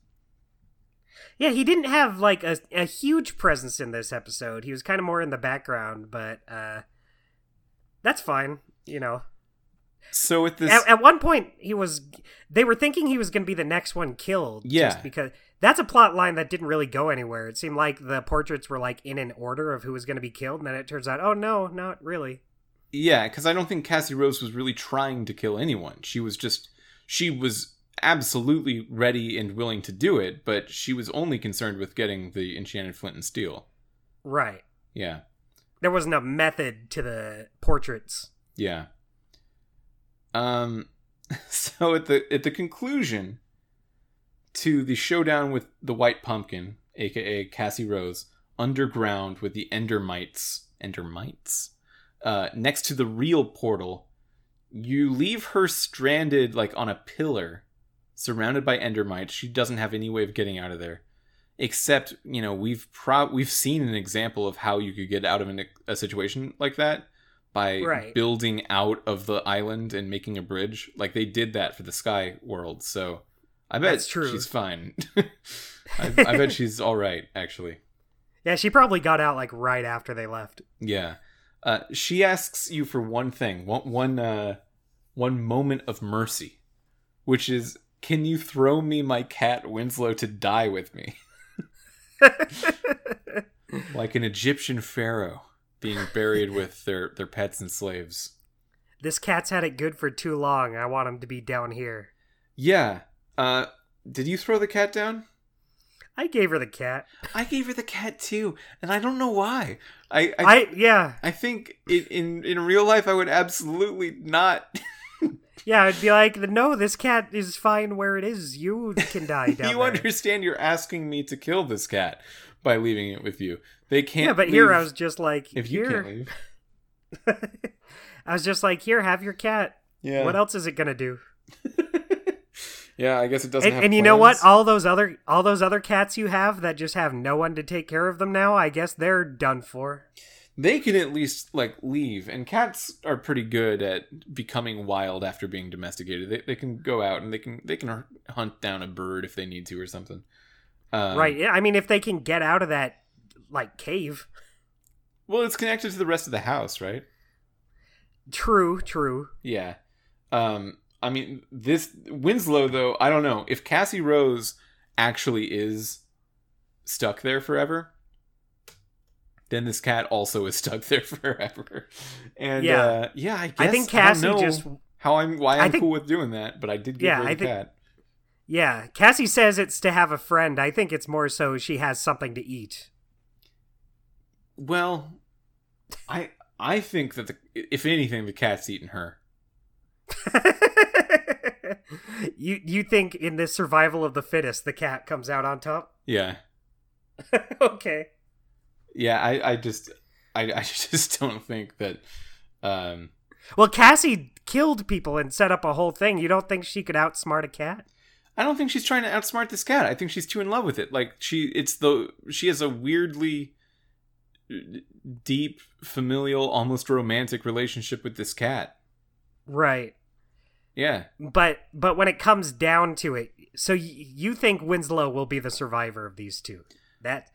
yeah, he didn't have like a, a huge presence in this episode. He was kind of more in the background, but uh, that's fine. You know, So with this, at, at one point he was. They were thinking he was going to be the next one killed. Yeah. just because that's a plot line that didn't really go anywhere. It seemed like the portraits were like in an order of who was going to be killed, and then it turns out, oh no, not really. yeah, because I don't think Cassie Rose was really trying to kill anyone. She was just she was absolutely ready and willing to do it, but she was only concerned with getting the enchanted flint and steel. Right. Yeah, There wasn't a method to the portraits. yeah. Um, so at the at the conclusion to the showdown with the White Pumpkin, aka Cassie Rose, underground with the Endermites, Endermites, uh, next to the real portal, you leave her stranded like on a pillar, surrounded by Endermites. She doesn't have any way of getting out of there, except you know we've pro- we've seen an example of how you could get out of an, a situation like that by Right. building out of the island and making a bridge. Like they did that for the Sky World, so I bet she's fine. I, I bet she's all right, actually. Yeah, she probably got out like right after they left. Yeah. Uh, she asks you for one thing, one one uh, one moment of mercy, which is, can you throw me my cat Winslow to die with me, like an Egyptian pharaoh being buried with their their pets and slaves? this cat's had it good for too long. I want him to be down here. Yeah. Uh, did you throw the cat down? I gave her the cat. I gave her the cat too, and I don't know why. I I, I yeah I think in, in in real life I would absolutely not. yeah. I'd be like, no, this cat is fine where it is. You can die down you there. understand? You're asking me to kill this cat by leaving it with you. They can't. yeah, but here I was just like, If you here. can't leave, I was just like, here, have your cat. yeah. What else is it gonna do? yeah, I guess it doesn't And, have. and you know what? All those other all those other cats you have that just have no one to take care of them now. I guess they're done for. they can at least like leave, and cats are pretty good at becoming wild after being domesticated. They they can go out and they can they can hunt down a bird if they need to or something. Um, right. Yeah. I mean, if they can get out of that like cave. Well, it's connected to the rest of the house, right? True. True. Yeah. Um I mean this Winslow though, I don't know. If Cassie Rose actually is stuck there forever, then this cat also is stuck there forever. And Yeah. uh yeah, I guess I think I don't Cassie know just how I'm why I I'm think- cool with doing that, but I did give Yeah, her the I think- cat. Yeah, Cassie says it's to have a friend. I think it's more so she has something to eat. Well, I I think that the, if anything, the cat's eaten her. you you think in this survival of the fittest, the cat comes out on top? Yeah, okay. yeah. I I just I I just don't think that. Um, Well, Cassie killed people and set up a whole thing. You don't think she could outsmart a cat? I don't think she's trying to outsmart this cat. I think she's too in love with it. Like she, it's the she has a weirdly deep, familial, almost romantic relationship with this cat. Right. Yeah, But but when it comes down to it, so y- you think Winslow will be the survivor of these two? That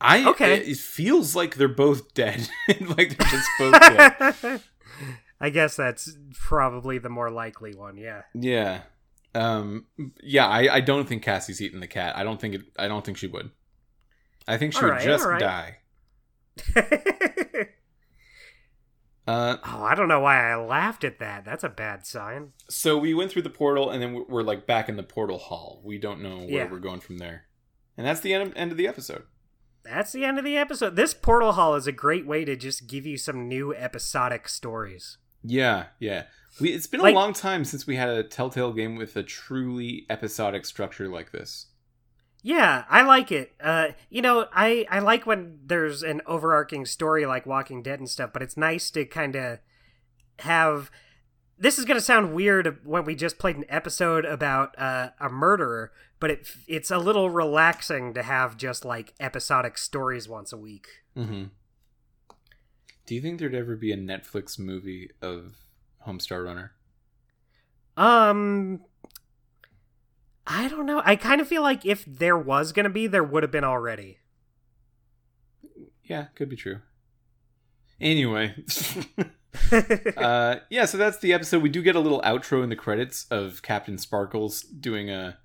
I Okay. It, it feels like they're both dead. like they're just both dead. I guess that's probably the more likely one. Yeah. Yeah. Um. Yeah. I. I don't think Cassie's eaten the cat. I don't think it. I don't think she would. I think she All would right, just right. die. Uh. oh, I don't know why I laughed at that. That's a bad sign. So we went through the portal, and then we're- like back in the portal hall. We don't know where Yeah. we're going from there, and that's the end. of, End of the episode. That's the end of the episode. This portal hall is a great way to just give you some new episodic stories. Yeah. Yeah. We. It's been Like- a long time since we had a Telltale game with a truly episodic structure like this. Yeah, I like it. Uh, you know, I I like when there's an overarching story like Walking Dead and stuff, but it's nice to kind of have. This is gonna sound weird when we just played an episode about uh, a murderer, but it it's a little relaxing to have just like episodic stories once a week. Mm-hmm. Do you think there'd ever be a Netflix movie of Homestar Runner? Um, I don't know. I kind of feel like if there was gonna be, there would have been already. Yeah, could be true. Anyway, uh, yeah, so that's the episode. We do get a little outro in the credits of Captain Sparkles doing a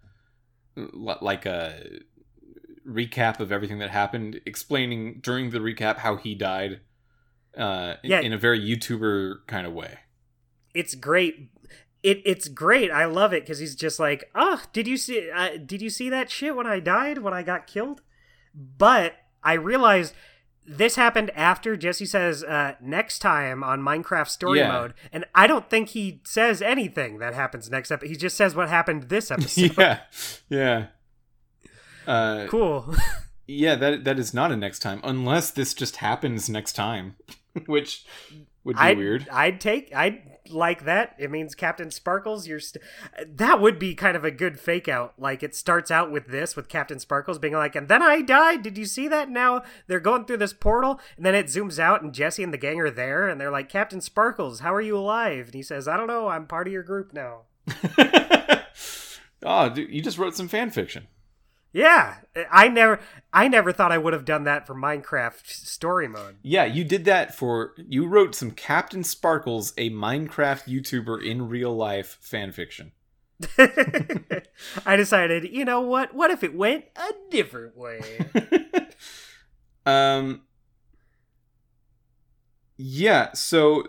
like a recap of everything that happened, explaining during the recap how he died. Uh, Yeah. in a very YouTuber kind of way. it's great. It it's great. I love it because he's just like, oh, did you see? Uh, did you see that shit when I died when I got killed? But I realized this happened after Jesse says uh, next time on Minecraft Story Yeah. Mode, and I don't think he says anything that happens next episode. He just says what happened this episode. yeah, yeah. Uh, Cool. yeah, that that is not a next time, unless this just happens next time, which would be I'd, weird. I'd take. I'd like that. It means Captain Sparkles. You're. St- that would be kind of a good fake out. Like it starts out with this, with Captain Sparkles being like, "And then I died. Did you see that? Now they're going through this portal, and then it zooms out, and Jesse and the gang are there, and they're like, Captain Sparkles, how are you alive? And he says, I don't know. I'm part of your group now. oh, dude, you just wrote some fan fiction. Yeah, I never, I never thought I would have done that for Minecraft story mode. Yeah, you did that for you wrote some Captain Sparkles, a Minecraft YouTuber in real life fan fiction. I decided, you know what? What if it went a different way? um Yeah, so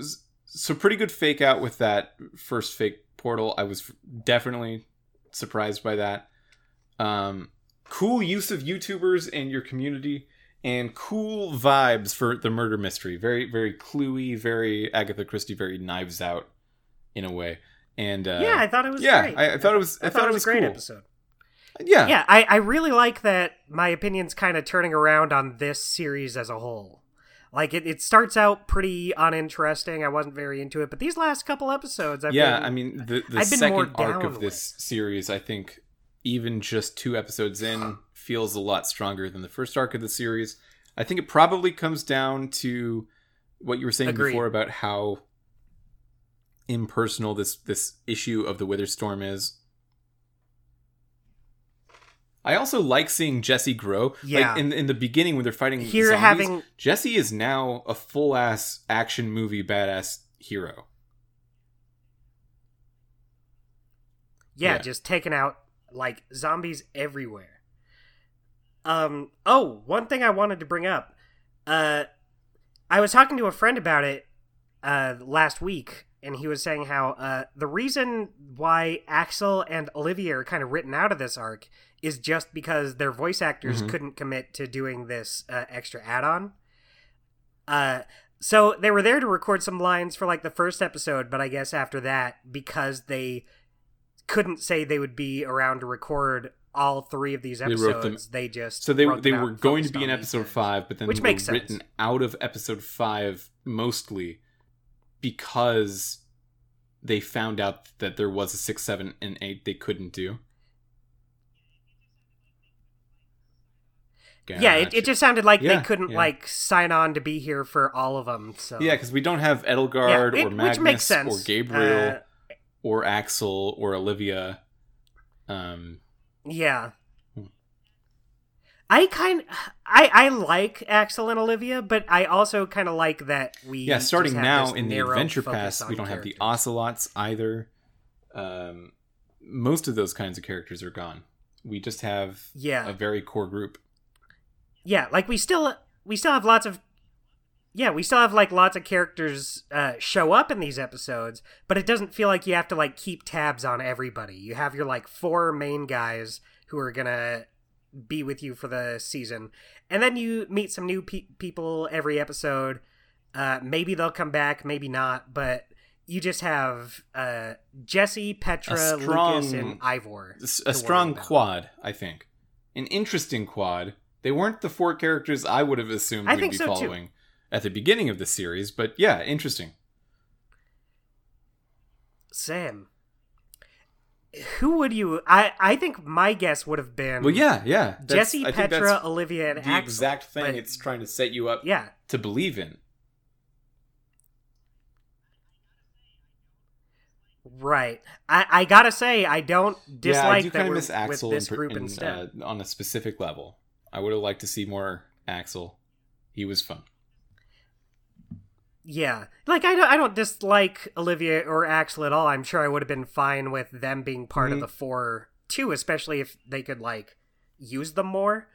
so pretty good fake out with that first fake portal. I was definitely surprised by that. Um cool use of YouTubers and your community and cool vibes for the murder mystery. Very very cluey, very Agatha Christie, very knives out in a way. And uh yeah, I thought it was yeah, great. I, I thought it was I, thought, it was a great cool. episode. Yeah. Yeah, I, I really like that my opinion's kind of turning around on this series as a whole. Like it, it starts out pretty uninteresting. I wasn't very into it, but these last couple episodes, I've yeah, been, I mean the the second arc of this series, I think, even just two episodes in, feels a lot stronger than the first arc of the series. I think it probably comes down to what you were saying Agreed. before about how impersonal this this issue of the Witherstorm is. I also like seeing Jesse grow. Yeah. Like in in the beginning when they're fighting Here zombies, having- Jesse is now a full ass action movie badass hero. yeah, yeah. just taking out like zombies everywhere. Um. Oh, one thing I wanted to bring up. Uh, I was talking to a friend about it uh last week, and he was saying how uh, the reason why Axel and Olivia are kind of written out of this arc is just because their voice actors Mhm. couldn't commit to doing this uh, extra add-on. Uh, so they were there to record some lines for like the first episode, but I guess after that, because they couldn't say they would be around to record all three of these They episodes, them- they just So they they were going to be in episode five, but then Which they makes were sense. written out of episode five mostly because they found out that there was a six, seven, and eight they couldn't do. Yeah, it, it just sounded like Yeah, they couldn't yeah. like sign on to be here for all of them. So yeah, because we don't have Yeah, Ellegaard it- or Magnus which makes sense. or Gabriel Uh, or Axel or Olivia. Um, yeah. Hmm. I kind I I like Axel and Olivia, but I also kind of like that we yeah, starting now in the Adventure Pass, we don't have the. Ocelots either. Um, most of those kinds of characters are gone. We just have Yeah. a very core group. yeah like we still we still have lots of yeah we still have like lots of characters uh show up in these episodes but it doesn't feel like you have to like keep tabs on everybody you have your like four main guys who are gonna be with you for the season and then you meet some new pe- people every episode uh maybe they'll come back maybe not but you just have uh jesse petra strong- lukas and Ivor. A strong quad, I think. An interesting quad. They weren't the four characters I would have assumed I we'd think be so, too. At the beginning of the series, but yeah, interesting. Sam. Who would you? I I think my guess would have been. Well, yeah, yeah. that's- Jesse, I Petra, Olivia, and the Axel. exact thing but- it's trying to set you up Yeah, to believe in. right. I I gotta say I don't dislike yeah, I do that we're miss Axel with this in, group in, instead. uh, on a specific level. I would have liked to see more Axel. He was fun. Yeah, like I don't I don't dislike Olivia or Axel at all. I'm sure I would have been fine with them being part Mhm. of the four too, especially if they could like use them more.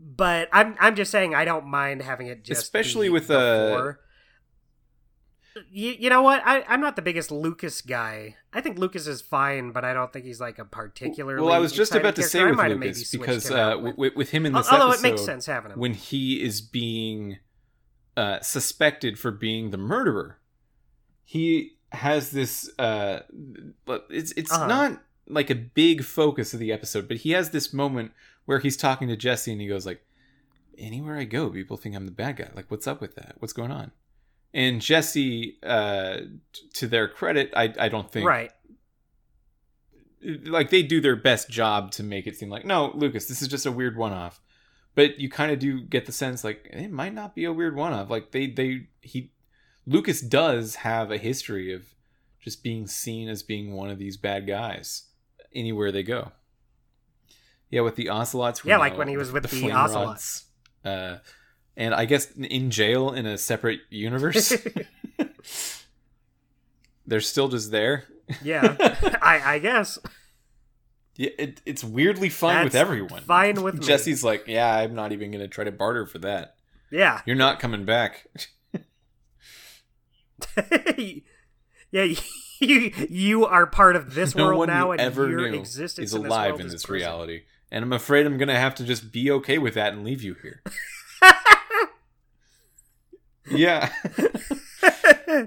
But I'm I'm just saying I don't mind having it just Especially be with, the uh, four. You, you know what? I, I'm not the biggest Lukas guy. I think Lukas is fine, but I don't think he's like a particularly. Well, I was just about to say character. I with Lukas because uh, with- with, with him in this although episode, it makes sense having him. when he is being uh, suspected for being the murderer, he has this. Uh, but it's it's Uh-huh. not like a big focus of the episode, but he has this moment where he's talking to Jesse and he goes like, "Anywhere I go, people think I'm the bad guy. Like, what's up with that? What's going on?" And Jesse, uh, t- to their credit, I I don't think right. like they do their best job to make it seem like no lukas this is just a weird one-off but you kind of do get the sense like it might not be a weird one-off like they they he lukas does have a history of just being seen as being one of these bad guys anywhere they go yeah with the ocelots Yeah, like when he was with the flame ocelots. rods, uh and i guess in jail in a separate universe they're still just there yeah, I, I guess. Yeah, it, it's weirdly fun with everyone. fine with me. Jesse's like, yeah, I'm not even gonna try to barter for that. Yeah, You're not coming back. yeah. You you are part of this no world now, and ever your knew existence is in this alive in this reality, and I'm afraid I'm gonna have to just be okay with that and leave you here. yeah.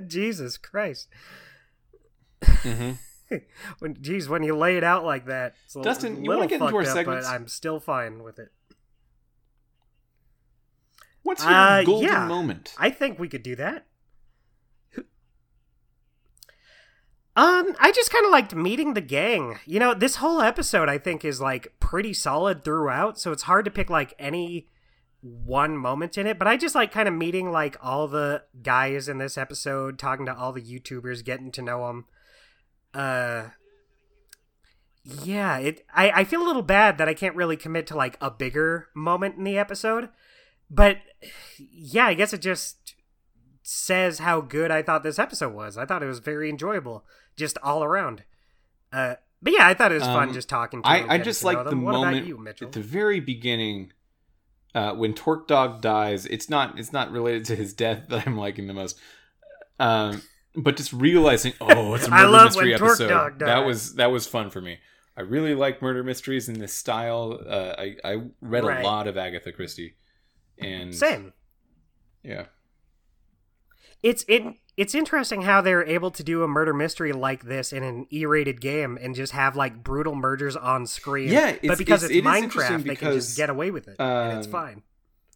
Jesus Christ. hmm When geez, when you lay it out like that, it's a Dustin, you little wanna get into our up, segments? but I'm still fine with it. What's your Uh, golden yeah. moment? I think we could do that. Um, I just kind of liked meeting the gang. You know, this whole episode I think is like pretty solid throughout, so it's hard to pick like any one moment in it, but I just like kind of meeting like all the guys in this episode, talking to all the YouTubers, getting to know them. Uh yeah, it I I feel a little bad that I can't really commit to like a bigger moment in the episode. But yeah, I guess it just says how good I thought this episode was. I thought it was very enjoyable, just all around. Uh, but yeah, I thought it was fun Um, just talking to. I, I just like the. What moment you, at the very beginning uh, when TorqueDawg dies. It's not it's not related to his death that I'm liking the most. Um, but just realizing, oh, it's a murder love mystery when episode. Dog that was that was fun for me. I really like murder mysteries in this style. Uh, I I read Right. a lot of Agatha Christie, and Same. yeah, It's it. It's interesting how they're able to do a murder mystery like this in an E-rated game and just have like brutal murders on screen. Yeah, it's- but because it's- it's, it is interesting Minecraft, they can just get away with it, and it's um, fine.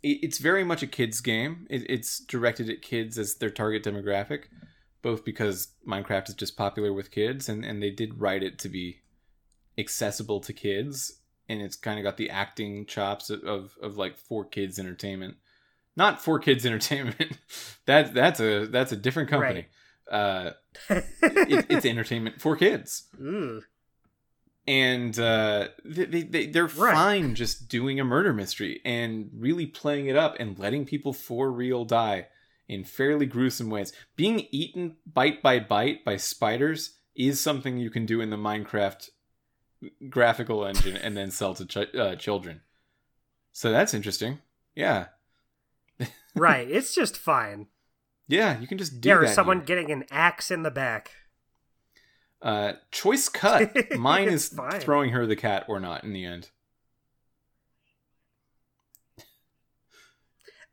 it's very much a kids game. It, it's directed at kids as their target demographic, both because Minecraft is just popular with kids, and and they did write it to be accessible to kids, and it's kind of got the acting chops of, of of like for kids entertainment, not for kids entertainment. that that's a that's a different company. Uh, it, it's entertainment for kids Ooh. and uh, they, they, they they're Right. fine just doing a murder mystery and really playing it up and letting people for real die in fairly gruesome ways. Being eaten bite by bite by spiders is something you can do in the Minecraft graphical engine and then sell to ch- uh, children. So that's interesting. Yeah, right. It's just fine. yeah, you can just do Yeah, or someone here. getting an axe in the back. uh, choice cut. Mine is fine. throwing her the cat or not in the end.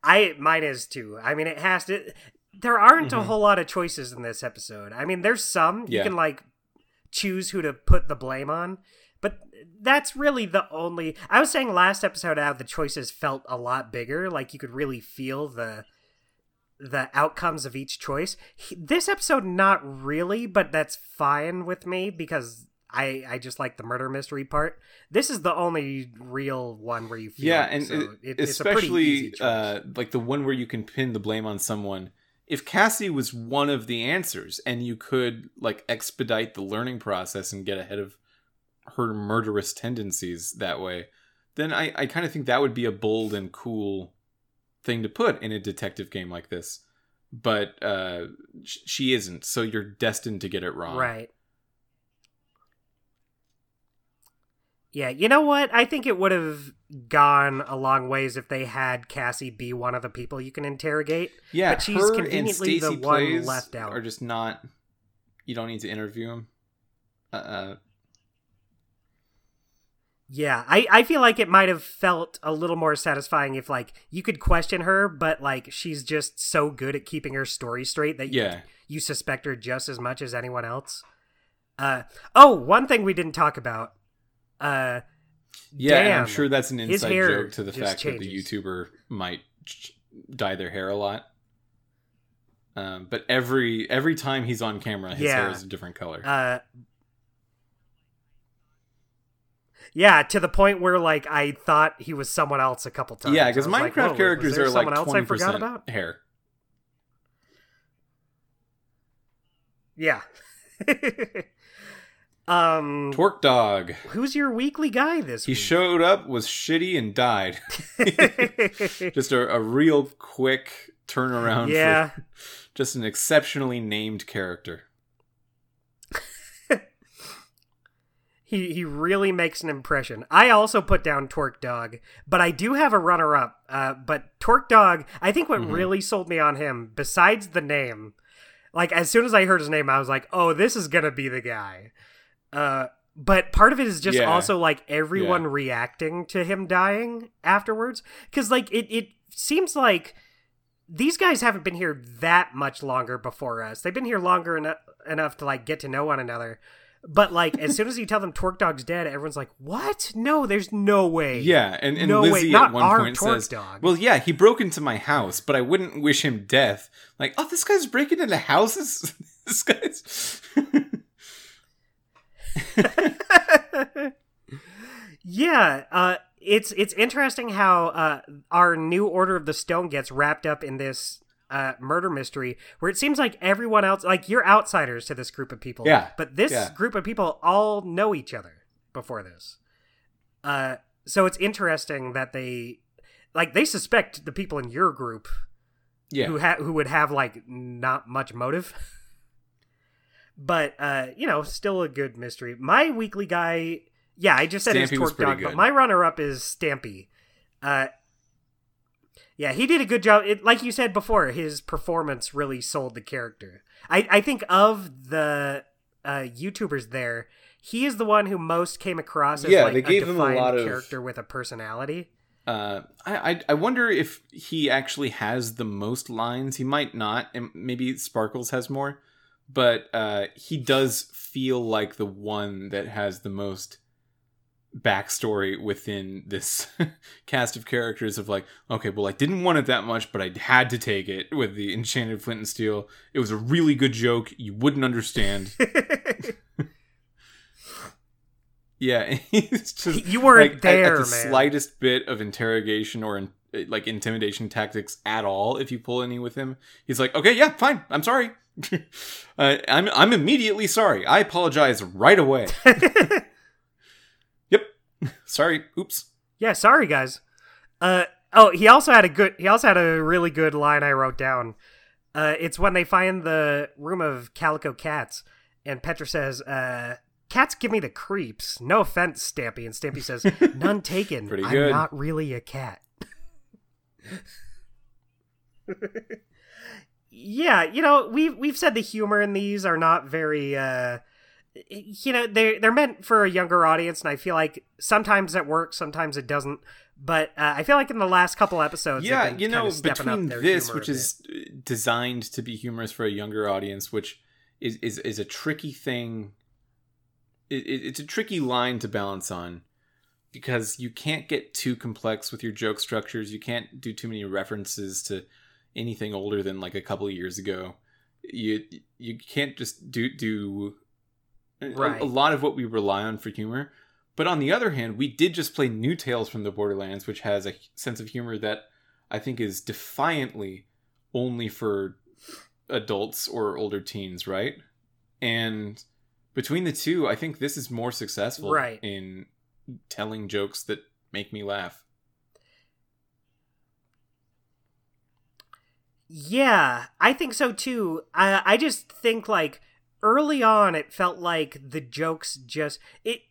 I mine is too. I mean, it has to. There aren't a Mhm. whole lot of choices in this episode. I mean, there's some you can like choose who to put the blame on, but that's really the only. I was saying last episode how the choices felt a lot bigger. Like you could really feel the the outcomes of each choice. He- This episode, not really, but that's fine with me because. I, I just like the murder mystery part. This is the only real one where you feel yeah and so it- it- it's a pretty easy especially uh, like the one where you can pin the blame on someone if cassie was one of the answers and you could like expedite the learning process and get ahead of her murderous tendencies that way then i, I kind of think that would be a bold and cool thing to put in a detective game like this but uh, sh- she isn't so you're destined to get it wrong Right. Yeah, you know what? I think it would have gone a long ways if they had Cassie be one of the people you can interrogate. yeah But she's conveniently the one left out. are just not you don't need to interview him uh, uh Yeah, I, I feel like it might have felt a little more satisfying if like you could question her, but like she's just so good at keeping her story straight that you, yeah you suspect her just as much as anyone else. Uh oh, one thing we didn't talk about. Uh Yeah, and I'm sure that's an inside joke to the fact that the YouTuber might dye their hair a lot. Um, but every every time he's on camera, his hair is a different color. Uh, yeah, to the point where like I thought he was someone else a couple times. yeah, because was like, Minecraft characters are like someone else I twenty forgot percent about. hair. Yeah. um, TorqueDawg. who's your weekly guy this week? He week? showed up, was shitty, and died. just a, a real quick turnaround. yeah. for just an exceptionally named character. He he really makes an impression. I also put down TorqueDawg, but I do have a runner up. Uh, but TorqueDawg, I think what Mhm. really sold me on him, besides the name, like as soon as I heard his name, I was like, oh, this is gonna be the guy. Uh, but part of it is just Yeah. also like everyone reacting to him dying afterwards, because like it it seems like these guys haven't been here that much longer before us. They've been here longer eno- enough to like get to know one another. But like as soon as you tell them TorqueDawg's dead, everyone's like, "What? No, there's no way." Yeah, and, and No way, Lizzie not at one point Torque says, Dog. "Well, yeah, he broke into my house, but I wouldn't wish him death." Like, oh, this guy's breaking into houses. this guy's. Yeah, uh, it's it's interesting how uh, our new Order of the Stone gets wrapped up in this uh, murder mystery, where it seems like everyone else, like you're outsiders to this group of people. Yeah, but this yeah. group of people all know each other before this. Uh, so it's interesting that they, like, they suspect the people in your group yeah, who ha- who would have like not much motive. but uh, you know, still a good mystery. My weekly guy, yeah, I just said Stampy TorqueDawg, but my runner up is Stampy. Uh, Yeah, he did a good job. It, like you said before, his performance really sold the character. I, I think of the uh, YouTubers there, he is the one who most came across as Yeah, like they gave a him a defined lot of- character with a personality. Uh, I I wonder if he actually has the most lines. He might not, and maybe Sparklez has more, but uh, he does feel like the one that has the most backstory within this cast of characters. Of like, okay, well, I didn't want it that much, but I had to take it with the Enchanted Flint and Steel. It was a really good joke. You wouldn't understand. Yeah, just You weren't like, at- there, at, the man. slightest bit of interrogation or in, like intimidation tactics at all. If you pull any with him, he's like, "Okay, yeah, fine. I'm sorry. uh, I'm I'm immediately sorry. I apologize right away. yep, sorry. Oops. yeah, sorry guys. Uh oh, he also had a good he also had a really good line I wrote down. Uh it's when they find the room of calico cats and Petra says, uh Cats give me the creeps. No offense, Stampy. And Stampy says, None taken. I'm not really a cat. Yeah, you know, we've we've said the humor in these are not very uh you know, they're they're meant for a younger audience, and I feel like sometimes it works, sometimes it doesn't. But uh, I feel like in the last couple episodes, yeah, been you know, between this, which is uh, designed to be humorous for a younger audience, which is is, is a tricky thing. It, it, it's a tricky line to balance on because you can't get too complex with your joke structures. You can't do too many references to anything older than like a couple of years ago. You you can't just do do a- a lot of what we rely on for humor. But on the other hand, we did just play New Tales from the Borderlands, which has a sense of humor that I think is defiantly only for adults or older teens, right? And between the two, I think this is more successful Right. in telling jokes that make me laugh. Yeah, I think so too. I I just think like early on, it felt like the jokes just it.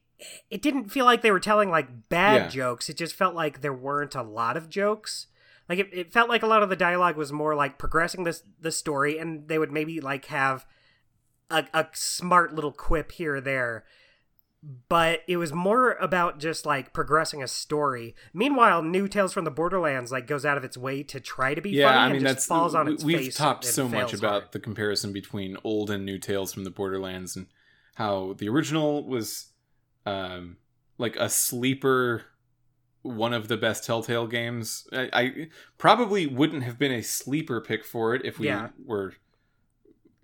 It didn't feel like they were telling like bad Yeah. jokes. It just felt like there weren't a lot of jokes. Like it, it felt like a lot of the dialogue was more like progressing this the story, and they would maybe like have a, a smart little quip here or there. But it was more about just like progressing a story. Meanwhile, New Tales from the Borderlands like goes out of its way to try to be yeah, funny I and mean just falls on its we've face. talked and so much about hard. the comparison between old and new tales from the borderlands and how the original was um like a sleeper one of the best telltale games i, I probably wouldn't have been a sleeper pick for it if we Yeah. were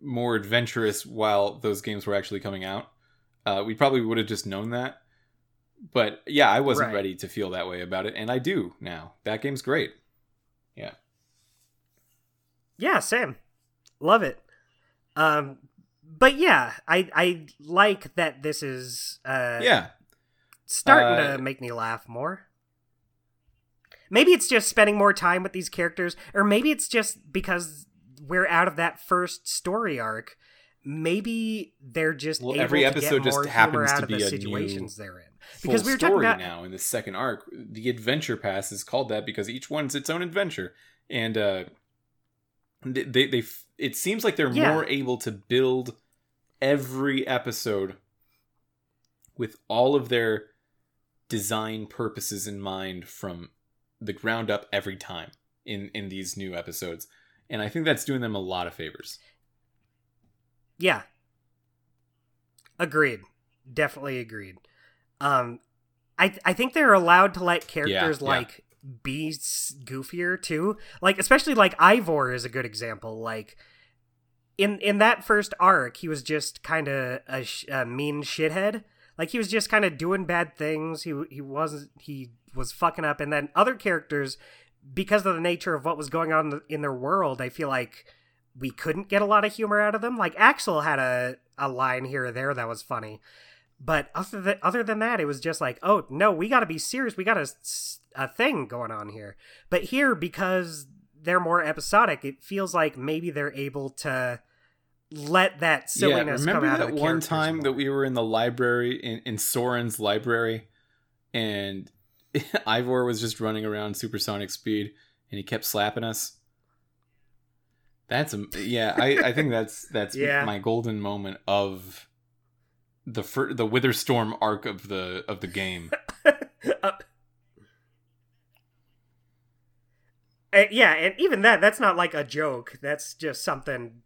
more adventurous while those games were actually coming out uh, we probably would have just known that but yeah i wasn't Right. ready to feel that way about it and i do now that game's great yeah Yeah, same. Love it. Um but yeah, I I like that this is uh yeah starting Uh, to make me laugh more. Maybe it's just spending more time with these characters or maybe it's just because we're out of that first story arc. Maybe they're just Well, able every to episode get just more happens to be the a new situations they're in. Because we were talking story about now in the second arc. The adventure pass is called that because each one's its own adventure, and uh, they they, they it seems like they're Yeah. more able to build every episode with all of their design purposes in mind from the ground up every time in in these new episodes, and I think that's doing them a lot of favors. Yeah. Agreed. Definitely agreed. Um I I think they're allowed to let characters yeah. like be goofier too. Like especially like Ivor is a good example. Like in in that first arc, he was just kind of a, sh- a mean shithead. Like he was just kind of doing bad things. He he wasn't he was fucking up and then other characters because of the nature of what was going on in their world, I feel like we couldn't get a lot of humor out of them. Like Axel had a, a line here or there that was funny, but other than other than that, it was just like, oh no, we got to be serious. We got a a thing going on here. But here, because they're more episodic, it feels like maybe they're able to let that silliness yeah, come remember out that of the one time more. that we were in the library in, in Soren's library, and Ivor was just running around supersonic speed, and he kept slapping us. That's a yeah. I, I think that's that's Yeah. my golden moment of the fir- the Witherstorm arc of the of the game. Uh, yeah, and even that, that's not like a joke. That's just something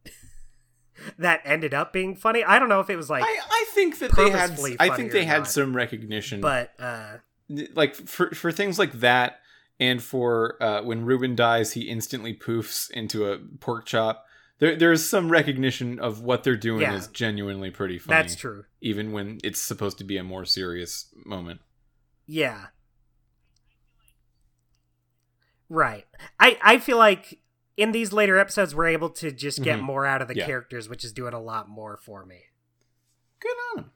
that ended up being funny. I don't know if it was like, I, I think that they had I think they had not. some recognition, but uh, like for for things like that, and for uh, when Reuben dies, he instantly poofs into a pork chop. There there is some recognition of what they're doing Yeah. is genuinely pretty funny. that's true. even when it's supposed to be a more serious moment. Yeah. Right. I I feel like in these later episodes we're able to just get Mhm. more out of the Yeah. characters, which is doing a lot more for me. Good on him.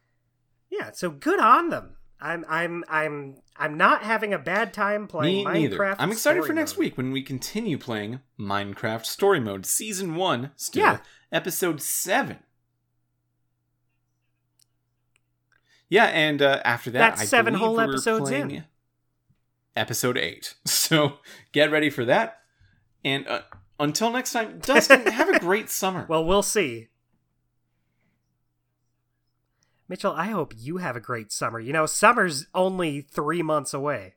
Yeah, so good on them. I'm I'm I'm I'm not having a bad time playing Me neither. Minecraft. I'm excited for next mode. week when we continue playing Minecraft Story Mode Season One. Still, Yeah. episode seven. Yeah, and uh, after that, That's I seven whole we're episodes in. Episode eight. So get ready for that. And uh, until next time, Dustin, have a great summer. Well, we'll see. Mitchell, I hope you have a great summer. You know, summer's only three months away.